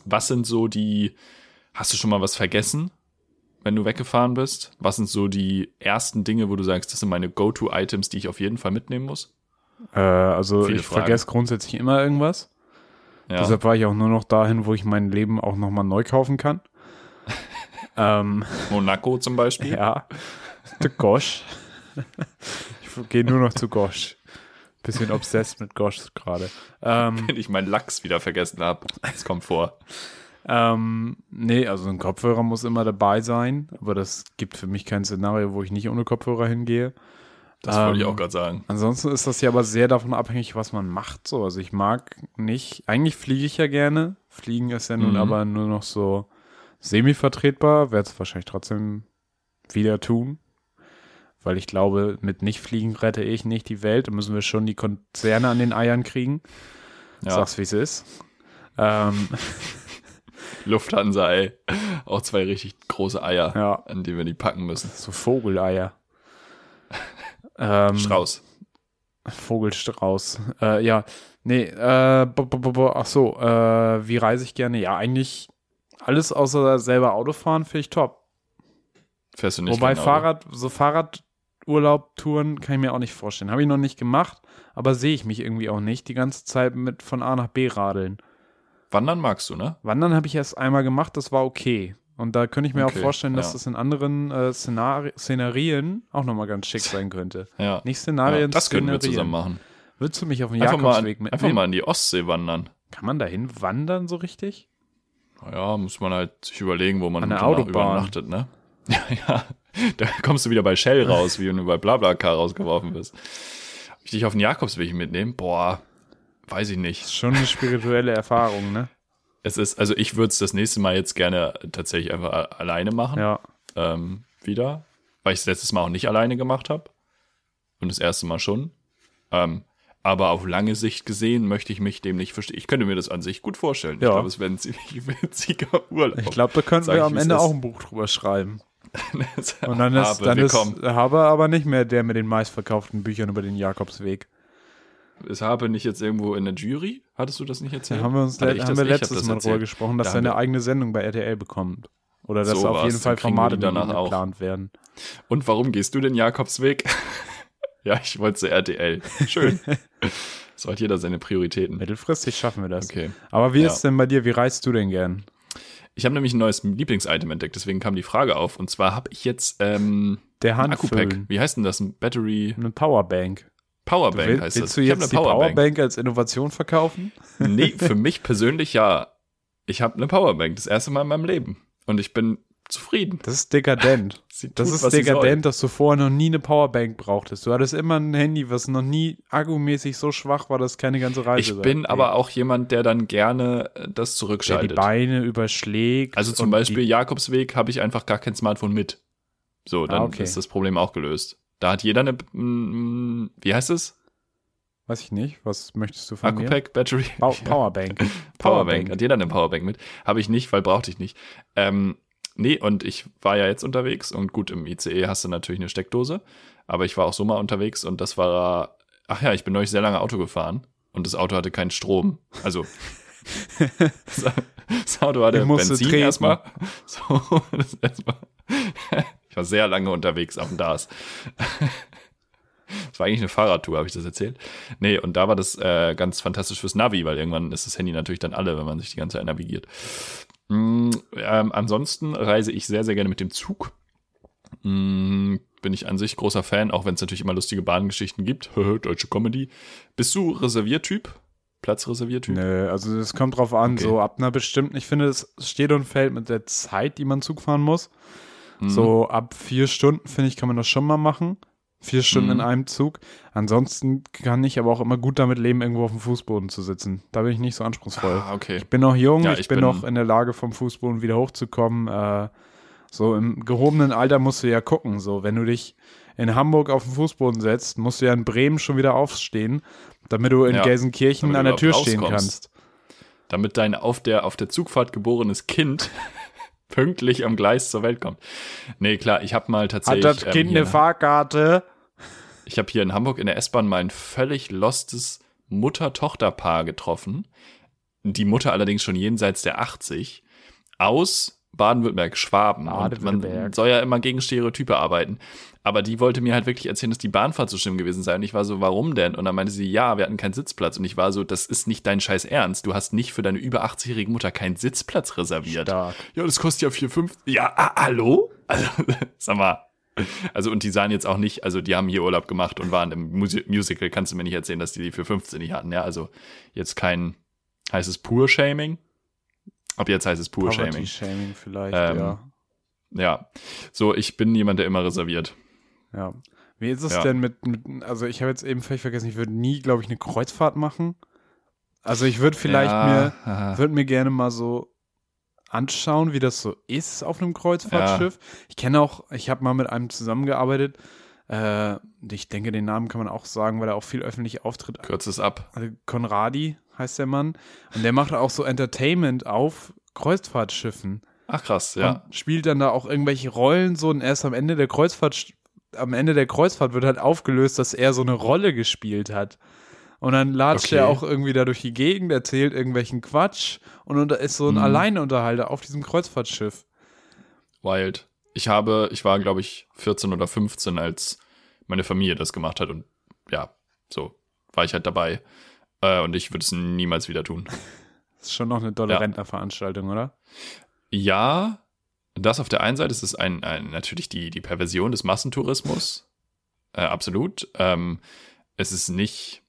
was sind so die, hast du schon mal was vergessen, wenn du weggefahren bist? Was sind so die ersten Dinge, wo du sagst, das sind meine Go-To-Items, die ich auf jeden Fall mitnehmen muss? Äh, also Viele ich Fragen. vergesse grundsätzlich immer irgendwas. Ja. Deshalb war ich auch nur noch dahin, wo ich mein Leben auch nochmal neu kaufen kann. ähm, Monaco zum Beispiel. Ja. De Gosh. ich gehe nur noch zu Gosh. Bisschen obsessed mit Gosh gerade. Ähm, Wenn ich meinen Lachs wieder vergessen habe. Das kommt vor. Ähm, nee, also ein Kopfhörer muss immer dabei sein, aber das gibt für mich kein Szenario, wo ich nicht ohne Kopfhörer hingehe. Das wollte ich ähm, auch gerade sagen. Ansonsten ist das ja aber sehr davon abhängig, was man macht. So, also ich mag nicht, eigentlich fliege ich ja gerne. Fliegen ist ja nun mhm. aber nur noch so semi-vertretbar. Werde es wahrscheinlich trotzdem wieder tun. Weil ich glaube, mit Nicht-Fliegen rette ich nicht die Welt. Da müssen wir schon die Konzerne an den Eiern kriegen. Ja. Sag's, wie es ist. Ähm. Lufthansa, ey. Auch zwei richtig große Eier, ja. an die wir die packen müssen. So Vogeleier. Ähm, Strauß. Vogelstrauß. Äh, ja, nee, äh, ach so, äh, wie reise ich gerne? Ja, eigentlich alles außer selber Autofahren finde ich top. Fährst du nicht Wobei Fahrrad, so Fahrradurlaub-Touren kann ich mir auch nicht vorstellen. Habe ich noch nicht gemacht, aber sehe ich mich irgendwie auch nicht die ganze Zeit mit von A nach B radeln. Wandern magst du, ne? Wandern habe ich erst einmal gemacht, das war okay. Und da könnte ich mir okay, auch vorstellen, dass ja. das in anderen äh, Szenari Szenarien auch nochmal ganz schick sein könnte. Ja. Nicht Szenarien, ja, Das können wir zusammen machen. Würdest du mich auf den Jakobsweg mitnehmen? Einfach mal in die Ostsee wandern. Kann man dahin wandern so richtig? Ja, muss man halt sich überlegen, wo man übernachtet, ne? Ja, ja, da kommst du wieder bei Shell raus, wie wenn du bei Blablacar rausgeworfen bist. Ob ich dich auf den Jakobsweg mitnehmen? Boah, weiß ich nicht. Das ist schon eine spirituelle Erfahrung, ne? es ist, also ich würde es das nächste Mal jetzt gerne tatsächlich einfach alleine machen. Ja. Ähm, wieder. Weil ich es letztes Mal auch nicht alleine gemacht habe. Und das erste Mal schon. Ähm, aber auf lange Sicht gesehen möchte ich mich dem nicht verstehen. Ich könnte mir das an sich gut vorstellen. Ja. Ich glaube, es wäre ein ziemlich witziger Urlaub. Ich glaube, da könnten wir am Ende auch ein Buch drüber schreiben. Und dann ist, Habe, dann ist Habe aber nicht mehr der mit den meistverkauften Büchern über den Jakobsweg. Ist Habe nicht jetzt irgendwo in der Jury? Hattest du das nicht erzählt? Da haben wir uns le haben wir letztes Mal drüber gesprochen, dass da er eine eigene Sendung bei RTL bekommt. Oder dass so auf jeden Fall Formate danach geplant werden. Und warum gehst du den Jakobsweg? ja, ich wollte zu RTL. Schön. so hat jeder seine Prioritäten. Mittelfristig schaffen wir das. Okay. Aber wie ja. ist es denn bei dir? Wie reist du denn gern? Ich habe nämlich ein neues Lieblingsitem entdeckt, deswegen kam die Frage auf. Und zwar habe ich jetzt ähm, Der Akku-Pack. Wie heißt denn das? Ein Battery? Eine Powerbank. Powerbank will, heißt willst das. Willst du jetzt die Powerbank. Powerbank als Innovation verkaufen? Nee, für mich persönlich ja. Ich habe eine Powerbank, das erste Mal in meinem Leben. Und ich bin zufrieden. Das ist dekadent. das tut, ist dekadent, dass du vorher noch nie eine Powerbank brauchtest. Du hattest immer ein Handy, was noch nie akkumäßig so schwach war, dass keine ganze Reise Ich bin aber auch jemand, der dann gerne äh, das zurückschaltet. Der die Beine überschlägt. Also zum Beispiel Jakobsweg habe ich einfach gar kein Smartphone mit. So, dann ah, okay. ist das Problem auch gelöst. Da hat jeder eine, wie heißt es? Weiß ich nicht. Was möchtest du von Akku-Pack, mir? Battery. Ba Powerbank. Powerbank. Powerbank. Hat jeder eine Powerbank mit? Habe ich nicht, weil brauchte ich nicht. Ähm, Nee, und ich war ja jetzt unterwegs und gut, im ICE hast du natürlich eine Steckdose, aber ich war auch so mal unterwegs und das war, ach ja, ich bin neulich sehr lange Auto gefahren und das Auto hatte keinen Strom. Also, das, Auto hatte Benzin treten. erstmal. So, das erstmal. Ich war sehr lange unterwegs auf dem DAS. Das war eigentlich eine Fahrradtour, habe ich das erzählt? Nee, und da war das äh, ganz fantastisch fürs Navi, weil irgendwann ist das Handy natürlich dann alle, wenn man sich die ganze Zeit navigiert. Mm, ähm, ansonsten reise ich sehr, sehr gerne mit dem Zug. Mm, bin ich an sich großer Fan, auch wenn es natürlich immer lustige Bahngeschichten gibt. Deutsche Comedy. Bist du Reserviertyp? Platzreserviertyp? Nö, also es kommt drauf an, okay. so ab einer bestimmten, ich finde, es steht und fällt mit der Zeit, die man Zug fahren muss. Mhm. So ab vier Stunden, finde ich, kann man das schon mal machen. Vier Stunden mhm. in einem Zug. Ansonsten kann ich aber auch immer gut damit leben, irgendwo auf dem Fußboden zu sitzen. Da bin ich nicht so anspruchsvoll. Ah, okay. Ich bin noch jung, ja, ich, ich, bin, noch in der Lage, vom Fußboden wieder hochzukommen. Äh, so im gehobenen Alter musst du ja gucken. So, wenn du dich in Hamburg auf den Fußboden setzt, musst du ja in Bremen schon wieder aufstehen, damit du in ja, Gelsenkirchen an der Tür stehen kannst. Damit dein auf der, auf der Zugfahrt geborenes Kind pünktlich am Gleis zur Welt kommt. Nee, klar, ich habe mal tatsächlich. Hat das Kind ähm, eine Fahrkarte? Ich habe hier in Hamburg in der S-Bahn mal ein völlig lostes Mutter-Tochter-Paar getroffen. Die Mutter allerdings schon jenseits der 80. Aus Baden-Württemberg, Schwaben. Baden man soll ja immer gegen Stereotype arbeiten. Aber die wollte mir halt wirklich erzählen, dass die Bahnfahrt so schlimm gewesen sei. Und ich war so, warum denn? Und dann meinte sie, ja, wir hatten keinen Sitzplatz. Und ich war so, das ist nicht dein scheiß Ernst. Du hast nicht für deine über 80-jährige Mutter keinen Sitzplatz reserviert. Stark. Ja, das kostet ja 4, 5. Ja, ah, hallo? Also, sag mal, also und die sahen jetzt auch nicht, also die haben hier Urlaub gemacht und waren im Musi Musical, kannst du mir nicht erzählen, dass die die für 15 nicht hatten, ja, also jetzt kein, heißt es Pur Shaming? Ab jetzt heißt es Pur Shaming. Shaming vielleicht, ähm, ja. Ja, so ich bin jemand, der immer reserviert. Ja. Wie ist es ja. denn mit, mit, also ich habe jetzt eben völlig vergessen, ich würde nie, glaube ich, eine Kreuzfahrt machen. Also ich würde vielleicht ja. mir, würde mir gerne mal so anschauen, wie das so ist auf einem Kreuzfahrtschiff. Ja. Ich kenne auch, ich habe mal mit einem zusammengearbeitet. Äh, ich denke, den Namen kann man auch sagen, weil er auch viel öffentlich auftritt. Kürzt es ab. Also Konradi heißt der Mann. Und der macht auch so Entertainment auf Kreuzfahrtschiffen. Ach krass, ja. Und spielt dann da auch irgendwelche Rollen so und erst am Ende der Kreuzfahrt, am Ende der Kreuzfahrt wird halt aufgelöst, dass er so eine Rolle gespielt hat. Und dann latscht okay. er auch irgendwie da durch die Gegend, erzählt irgendwelchen Quatsch und ist so ein mhm. Alleinunterhalter auf diesem Kreuzfahrtschiff. Wild. Ich habe, ich war, glaube ich, 14 oder 15, als meine Familie das gemacht hat und ja, so war ich halt dabei. Äh, und ich würde es niemals wieder tun. Das ist schon noch eine tolle ja. Rentnerveranstaltung, oder? Ja, das auf der einen Seite ist es ein, ein natürlich die, die Perversion des Massentourismus. Äh, absolut. Ähm, es ist nicht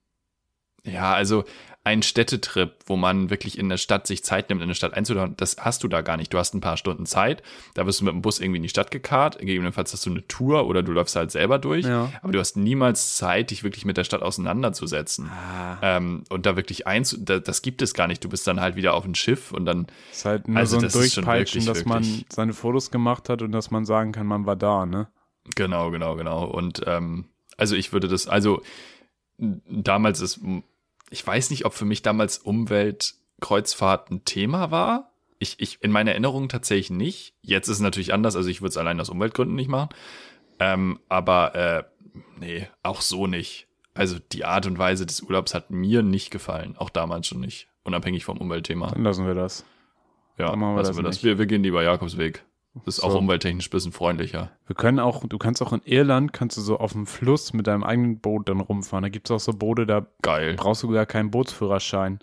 ja, also ein Städtetrip, wo man wirklich in der Stadt sich Zeit nimmt, in der Stadt einzutauchen, das hast du da gar nicht. Du hast ein paar Stunden Zeit, da wirst du mit dem Bus irgendwie in die Stadt gekarrt, gegebenenfalls hast du eine Tour oder du läufst halt selber durch, ja. aber du hast niemals Zeit, dich wirklich mit der Stadt auseinanderzusetzen. Ah. Ähm, und da wirklich eins, da, das gibt es gar nicht. Du bist dann halt wieder auf ein Schiff und dann. Das ist halt nur also so ein Durchpeitschen, wirklich, dass man seine Fotos gemacht hat und dass man sagen kann, man war da, ne? Genau, genau, genau. Und ähm, also ich würde das, also damals ist ich weiß nicht, ob für mich damals Umweltkreuzfahrt ein Thema war. Ich, ich, in meiner Erinnerung tatsächlich nicht. Jetzt ist es natürlich anders, also ich würde es allein aus Umweltgründen nicht machen. Ähm, aber äh, nee, auch so nicht. Also die Art und Weise des Urlaubs hat mir nicht gefallen, auch damals schon nicht, unabhängig vom Umweltthema. Dann lassen wir das. Ja, Dann machen wir lassen das wir das. Wir, wir gehen lieber Jakobsweg. Das ist so. auch umwelttechnisch ein bisschen freundlicher. Wir können auch, du kannst auch in Irland, kannst du so auf dem Fluss mit deinem eigenen Boot dann rumfahren. Da gibt es auch so Boote, da geil. brauchst du gar keinen Bootsführerschein.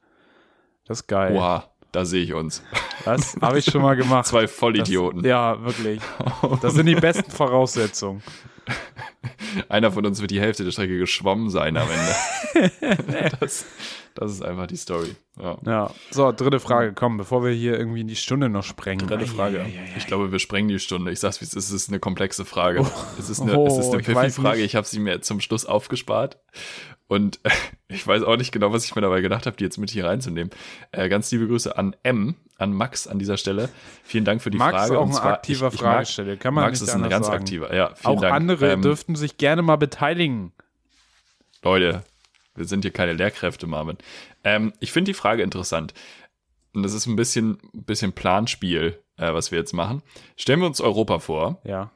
Das ist geil. Oha, da sehe ich uns. Das habe ich schon mal gemacht. Zwei Vollidioten. Das, ja, wirklich. Das sind die besten Voraussetzungen. Einer von uns wird die Hälfte der Strecke geschwommen sein am Ende. das, das ist einfach die Story. Ja. ja. So, dritte Frage, komm, bevor wir hier irgendwie in die Stunde noch sprengen. Dritte Frage. Ich glaube, wir sprengen die Stunde. Ich sag's, wie es ist, es ist eine komplexe Frage. Oh. Es ist eine, oh, es ist eine Pfiffi-Frage. Ich habe sie mir zum Schluss aufgespart. Und äh, ich weiß auch nicht genau, was ich mir dabei gedacht habe, die jetzt mit hier reinzunehmen. Äh, ganz liebe Grüße an M, an Max an dieser Stelle. Vielen Dank für die Max Frage. Max ist auch ein aktiver ich, ich Fragesteller, kann man Max nicht ist ein ganz sagen. aktiver, ja. Auch Dank. andere ähm, dürften sich gerne mal beteiligen. Leute, wir sind hier keine Lehrkräfte, Marvin. Ähm, ich finde die Frage interessant. Und das ist ein bisschen, bisschen Planspiel, äh, was wir jetzt machen. Stellen wir uns Europa vor. Ja.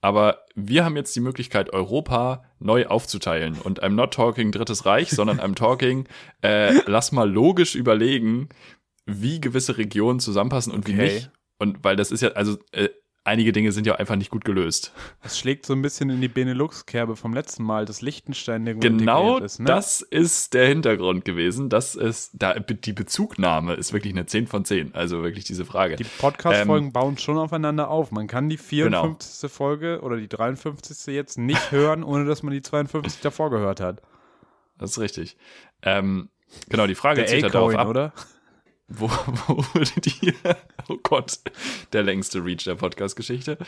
Aber wir haben jetzt die Möglichkeit, Europa neu aufzuteilen. Und I'm not talking Drittes Reich, sondern I'm talking, äh, lass mal logisch überlegen, wie gewisse Regionen zusammenpassen und okay. wie nicht. Und weil das ist ja, also äh, einige Dinge sind ja einfach nicht gut gelöst. Das schlägt so ein bisschen in die Benelux-Kerbe vom letzten Mal, dass Liechtenstein irgendwo Genau ist, ne? das ist der Hintergrund gewesen. Das ist, da, die Bezugnahme ist wirklich eine 10 von 10. Also wirklich diese Frage. Die Podcast-Folgen ähm, bauen schon aufeinander auf. Man kann die 54. Genau. Folge oder die 53. jetzt nicht hören, ohne dass man die 52 davor gehört hat. Das ist richtig. Ähm, genau, die Frage der zielt halt darauf ab. oder? Wo, wo würde die, oh Gott, der längste Reach der Podcast-Geschichte.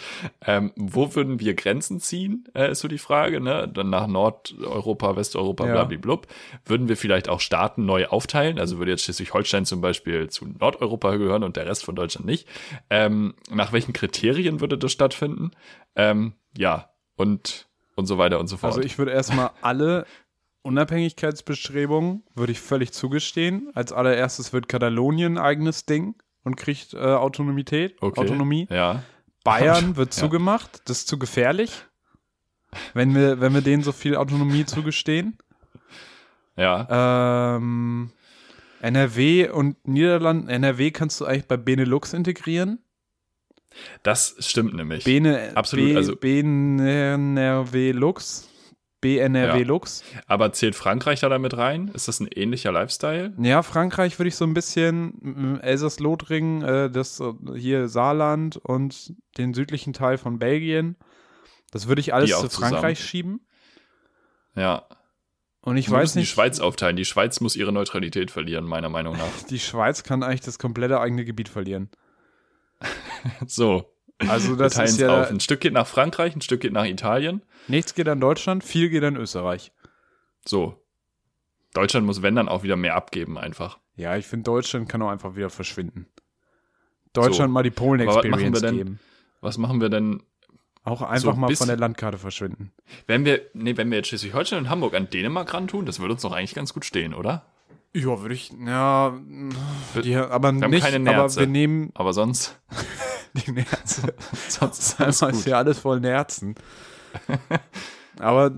Ähm, wo würden wir Grenzen ziehen, äh, ist so die Frage, ne? Dann nach Nordeuropa, Westeuropa, ja. blablablub. Würden wir vielleicht auch Staaten neu aufteilen? Also würde jetzt Schleswig-Holstein zum Beispiel zu Nordeuropa gehören und der Rest von Deutschland nicht. Ähm, nach welchen Kriterien würde das stattfinden? Ähm, ja, und, und so weiter und so fort. Also ich würde erstmal alle Unabhängigkeitsbestrebungen würde ich völlig zugestehen. Als allererstes wird Katalonien ein eigenes Ding und kriegt äh, Autonomität, okay. Autonomie. Ja. Bayern wird ja. zugemacht, das ist zu gefährlich, wenn wir, wenn wir denen so viel Autonomie zugestehen. Ja. Ähm, NRW und Niederlande, NRW kannst du eigentlich bei Benelux integrieren. Das stimmt nämlich. Bene, Absolut. B, also BNRW Lux. BNRW ja. Lux. Aber zählt Frankreich da damit rein? Ist das ein ähnlicher Lifestyle? Ja, Frankreich würde ich so ein bisschen Elsass-Lothringen, äh, das äh, hier Saarland und den südlichen Teil von Belgien. Das würde ich alles zu Frankreich zusammen. schieben. Ja. Und ich Wir weiß nicht. die Schweiz aufteilen. Die Schweiz muss ihre Neutralität verlieren, meiner Meinung nach. Die Schweiz kann eigentlich das komplette eigene Gebiet verlieren. so. Also das ist ja auf. Ein Stück geht nach Frankreich, ein Stück geht nach Italien. Nichts geht an Deutschland, viel geht an Österreich. So. Deutschland muss, wenn dann, auch wieder mehr abgeben, einfach. Ja, ich finde, Deutschland kann auch einfach wieder verschwinden. Deutschland so. mal die Polen-Experience geben. Was machen wir denn? Auch einfach so mal von der Landkarte verschwinden. Wenn wir, nee, wenn wir jetzt Schleswig-Holstein und Hamburg an Dänemark ran tun, das würde uns doch eigentlich ganz gut stehen, oder? Ja, würde ich, ja, die, aber wir nicht, keine Nerze, aber wir nehmen. Aber sonst. die Nerze. sonst ist ist ja alles voll Nerzen. Aber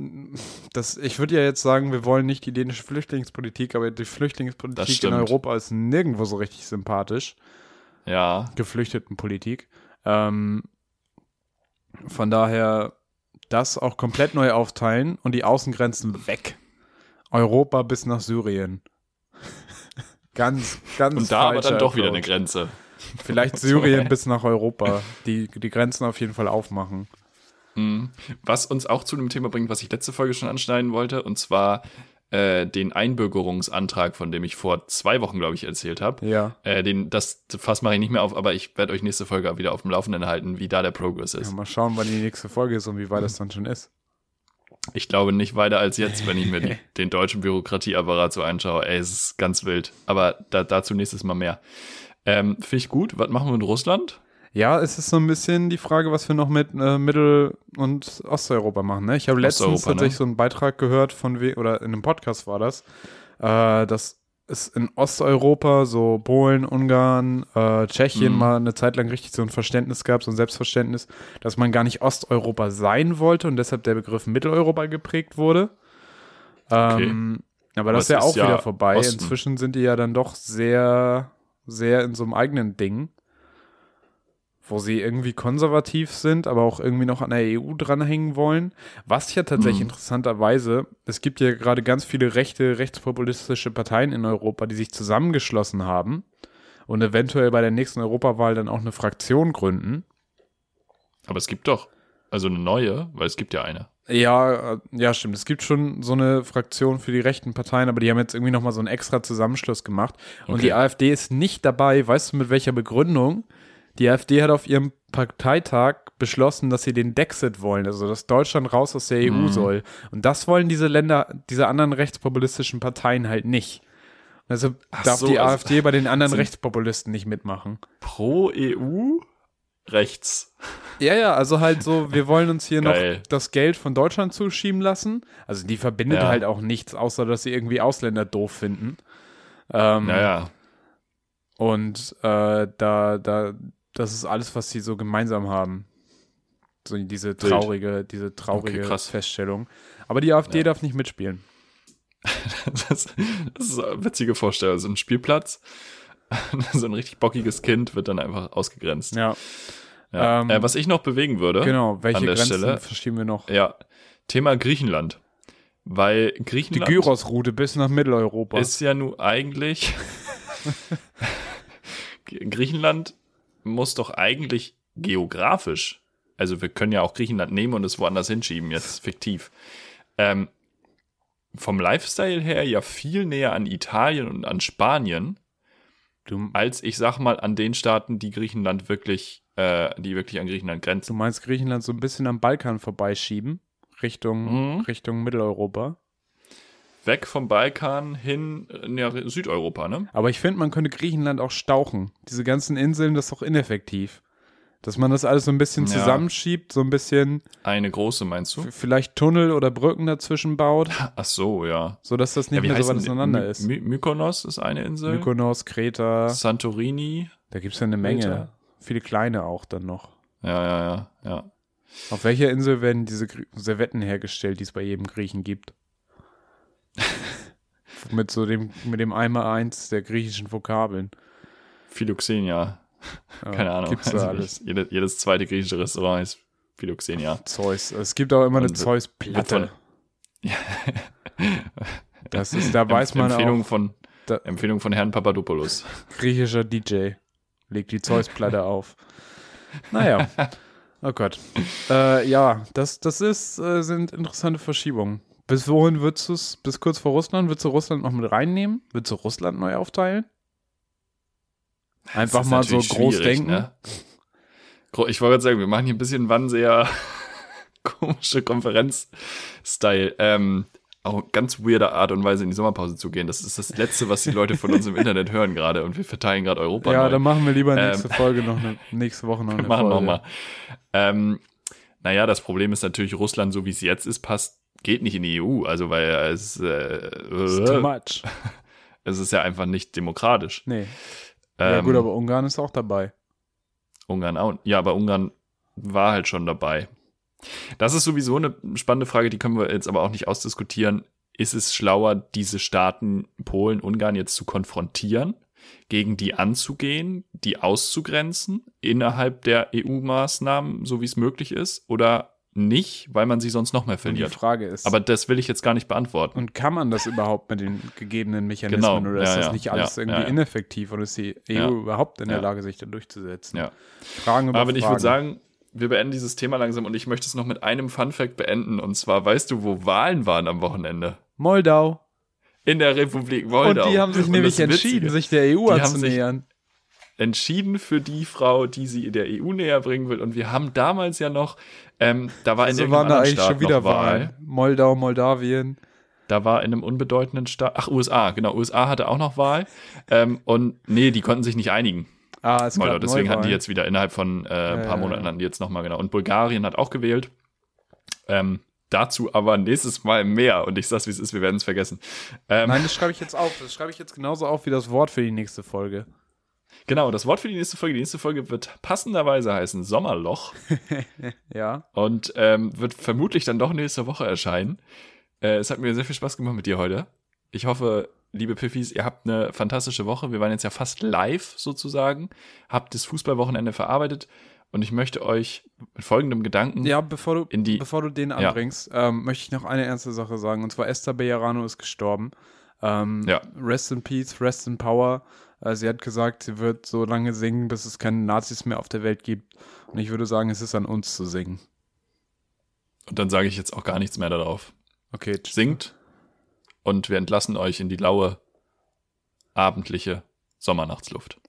das, ich würde ja jetzt sagen, wir wollen nicht die dänische Flüchtlingspolitik, aber die Flüchtlingspolitik in Europa ist nirgendwo so richtig sympathisch. Ja. Geflüchtetenpolitik. Ähm, von daher das auch komplett neu aufteilen und die Außengrenzen weg. Europa bis nach Syrien. ganz, ganz Und da aber dann doch wieder eine Grenze. Vielleicht Syrien bis nach Europa. Die, die Grenzen auf jeden Fall aufmachen. Mhm. Was uns auch zu dem Thema bringt, was ich letzte Folge schon anschneiden wollte, und zwar äh, den Einbürgerungsantrag, von dem ich vor zwei Wochen, glaube ich, erzählt habe. Ja. Äh, den, das Fass mache ich nicht mehr auf, aber ich werde euch nächste Folge wieder auf dem Laufenden halten, wie da der Progress ist. Ja, mal schauen, wann die nächste Folge ist und wie weit das dann schon ist. Ich glaube nicht weiter als jetzt, wenn ich mir die, den deutschen Bürokratieapparat so anschaue. Ey, es ist ganz wild. Aber da, dazu nächstes Mal mehr. Ähm, Finde ich gut. Was machen wir in Russland? Ja, es ist so ein bisschen die Frage, was wir noch mit äh, Mittel- und Osteuropa machen. Ne? Ich habe letztens ne? tatsächlich ne? so einen Beitrag gehört von we oder in einem Podcast war das, äh, dass es in Osteuropa, so Polen, Ungarn, äh, Tschechien mhm. mal eine Zeit lang richtig so ein Verständnis gab, so ein Selbstverständnis, dass man gar nicht Osteuropa sein wollte und deshalb der Begriff Mitteleuropa geprägt wurde. Okay. Ähm, aber, aber das ist ja auch ist wieder ja vorbei. Osten. Inzwischen sind die ja dann doch sehr, sehr in so einem eigenen Ding wo sie irgendwie konservativ sind, aber auch irgendwie noch an der EU dranhängen wollen. Was ja tatsächlich mhm. interessanterweise, es gibt ja gerade ganz viele rechte, rechtspopulistische Parteien in Europa, die sich zusammengeschlossen haben und eventuell bei der nächsten Europawahl dann auch eine Fraktion gründen. Aber es gibt doch, also eine neue, weil es gibt ja eine. Ja, äh, ja, stimmt. Es gibt schon so eine Fraktion für die rechten Parteien, aber die haben jetzt irgendwie nochmal so einen extra Zusammenschluss gemacht. Und okay. die AfD ist nicht dabei, weißt du mit welcher Begründung? Die AfD hat auf ihrem Parteitag beschlossen, dass sie den Dexit wollen, also dass Deutschland raus aus der EU mhm. soll. Und das wollen diese Länder, diese anderen rechtspopulistischen Parteien halt nicht. Also darf so, die also AfD bei den anderen Rechtspopulisten nicht mitmachen. Pro EU? Rechts. Ja, ja, also halt so, wir wollen uns hier Geil. noch das Geld von Deutschland zuschieben lassen. Also die verbindet ja. halt auch nichts, außer dass sie irgendwie Ausländer doof finden. Ähm, naja. Und äh, da, da, das ist alles, was sie so gemeinsam haben. So diese traurige, diese traurige okay, Feststellung. Aber die AfD ja. darf nicht mitspielen. das, das, ist eine witzige Vorstellung. So ein Spielplatz, so ein richtig bockiges Kind wird dann einfach ausgegrenzt. Ja. ja. Ähm, äh, was ich noch bewegen würde. Genau, welche an der Grenzen Stelle, verschieben wir noch? Ja. Thema Griechenland. Weil Griechenland. Die Gyros-Route bis nach Mitteleuropa. Ist ja nun eigentlich. Griechenland muss doch eigentlich geografisch, also wir können ja auch Griechenland nehmen und es woanders hinschieben, jetzt fiktiv, ähm, vom Lifestyle her ja viel näher an Italien und an Spanien, als ich sag mal an den Staaten, die Griechenland wirklich, äh, die wirklich an Griechenland grenzen. Du meinst Griechenland so ein bisschen am Balkan vorbeischieben, Richtung, mhm. Richtung Mitteleuropa? weg vom Balkan hin in ja, Südeuropa, ne? Aber ich finde, man könnte Griechenland auch stauchen. Diese ganzen Inseln, das ist doch ineffektiv. Dass man das alles so ein bisschen zusammenschiebt, so ein bisschen. Eine große, meinst du? Vielleicht Tunnel oder Brücken dazwischen baut. Ach so, ja. So dass das nicht ja, mehr so weit auseinander ist. My Mykonos ist eine Insel. Mykonos, Kreta. Santorini. Da gibt es ja eine Menge. Kreta. Viele kleine auch dann noch. Ja, ja, ja, ja. Auf welcher Insel werden diese Servetten hergestellt, die es bei jedem Griechen gibt? mit so dem, mit dem Eimer eins der griechischen Vokabeln. Philoxenia. Keine Ahnung. Gibt's da alles. Jedes, jedes, zweite griechische Restaurant ist Philoxenia. Zeus. Es gibt auch immer eine Zeus-Platte. das ist, da weiß man Empfehlung auch. Von, da, Empfehlung von Herrn Papadopoulos. Griechischer DJ. Legt die Zeus-Platte auf. Naja. Oh Gott. Äh, ja, das, das ist, äh, sind interessante Verschiebungen. Bis wohin würdest du es, bis kurz vor Russland, würdest du Russland noch mit reinnehmen? Würdest du Russland neu aufteilen? Einfach mal so groß denken. Ne? Ich wollte gerade sagen, wir machen hier ein bisschen wann sehr komische Konferenz-Style. Ähm, auch ganz weirder Art und Weise in die Sommerpause zu gehen. Das ist das Letzte, was die Leute von uns im Internet hören gerade und wir verteilen gerade Europa. Ja, neu. dann machen wir lieber ähm, nächste ähm, Folge noch eine, nächste Woche noch eine machen Folge. Noch mal. Ähm, naja, das Problem ist natürlich, Russland, so wie es jetzt ist, passt geht nicht in die EU, also weil es äh, It's too much. es ist ja einfach nicht demokratisch. Nee. Ähm, ja gut, aber Ungarn ist auch dabei. Ungarn auch. Ja, aber Ungarn war halt schon dabei. Das ist sowieso eine spannende Frage, die können wir jetzt aber auch nicht ausdiskutieren. Ist es schlauer, diese Staaten, Polen, Ungarn jetzt zu konfrontieren, gegen die anzugehen, die auszugrenzen innerhalb der EU-Maßnahmen, so wie es möglich ist? Oder nicht, weil man sie sonst noch mehr verliert. Und die Frage ist. Aber das will ich jetzt gar nicht beantworten. Und kann man das überhaupt mit den gegebenen Mechanismen genau, oder ist ja, das nicht alles ja, irgendwie ja, ineffektiv und ist die EU überhaupt in der Lage, sich da durchzusetzen? Ja. Fragen über Aber Fragen. ich würde sagen, wir beenden dieses Thema langsam und ich möchte es noch mit einem Fun-Fact beenden. Und zwar, weißt du, wo Wahlen waren am Wochenende? Moldau. In der Republik Moldau. Und die haben sich und nämlich entschieden, sich der EU anzunähern entschieden für die Frau, die sie der EU näher bringen will. Und wir haben damals ja noch, ähm, da war in also waren da eigentlich Staat schon wieder Wahl. Moldau, Moldawien. Da war in einem unbedeutenden Staat, ach, USA, genau, USA hatte auch noch Wahl. Ähm, und nee, die konnten sich nicht einigen. Ah, es Moldau, deswegen hatten die jetzt wieder innerhalb von äh, ein paar ja, Monaten hatten die jetzt nochmal, genau. Und Bulgarien hat auch gewählt. Ähm, Dazu aber nächstes Mal mehr. Und ich sag's, wie es ist, wir werden es vergessen. Ähm, Nein, das schreibe ich jetzt auf. Das schreibe ich jetzt genauso auf wie das Wort für die nächste Folge. Genau, das Wort für die nächste Folge. Die nächste Folge wird passenderweise heißen Sommerloch. ja. Und ähm, wird vermutlich dann doch nächste Woche erscheinen. Äh, es hat mir sehr viel Spaß gemacht mit dir heute. Ich hoffe, liebe Piffis, ihr habt eine fantastische Woche. Wir waren jetzt ja fast live sozusagen, habt das Fußballwochenende verarbeitet und ich möchte euch mit folgendem Gedanken ja, bevor du, in die, bevor du den anbringst, ja. ähm, möchte ich noch eine ernste Sache sagen. Und zwar Esther Bejarano ist gestorben. Ähm, ja. Rest in Peace, Rest in Power. Äh, sie hat gesagt, sie wird so lange singen, bis es keine Nazis mehr auf der Welt gibt. Und ich würde sagen, es ist an uns zu singen. Und dann sage ich jetzt auch gar nichts mehr darauf. Okay. Singt und wir entlassen euch in die laue, abendliche Sommernachtsluft.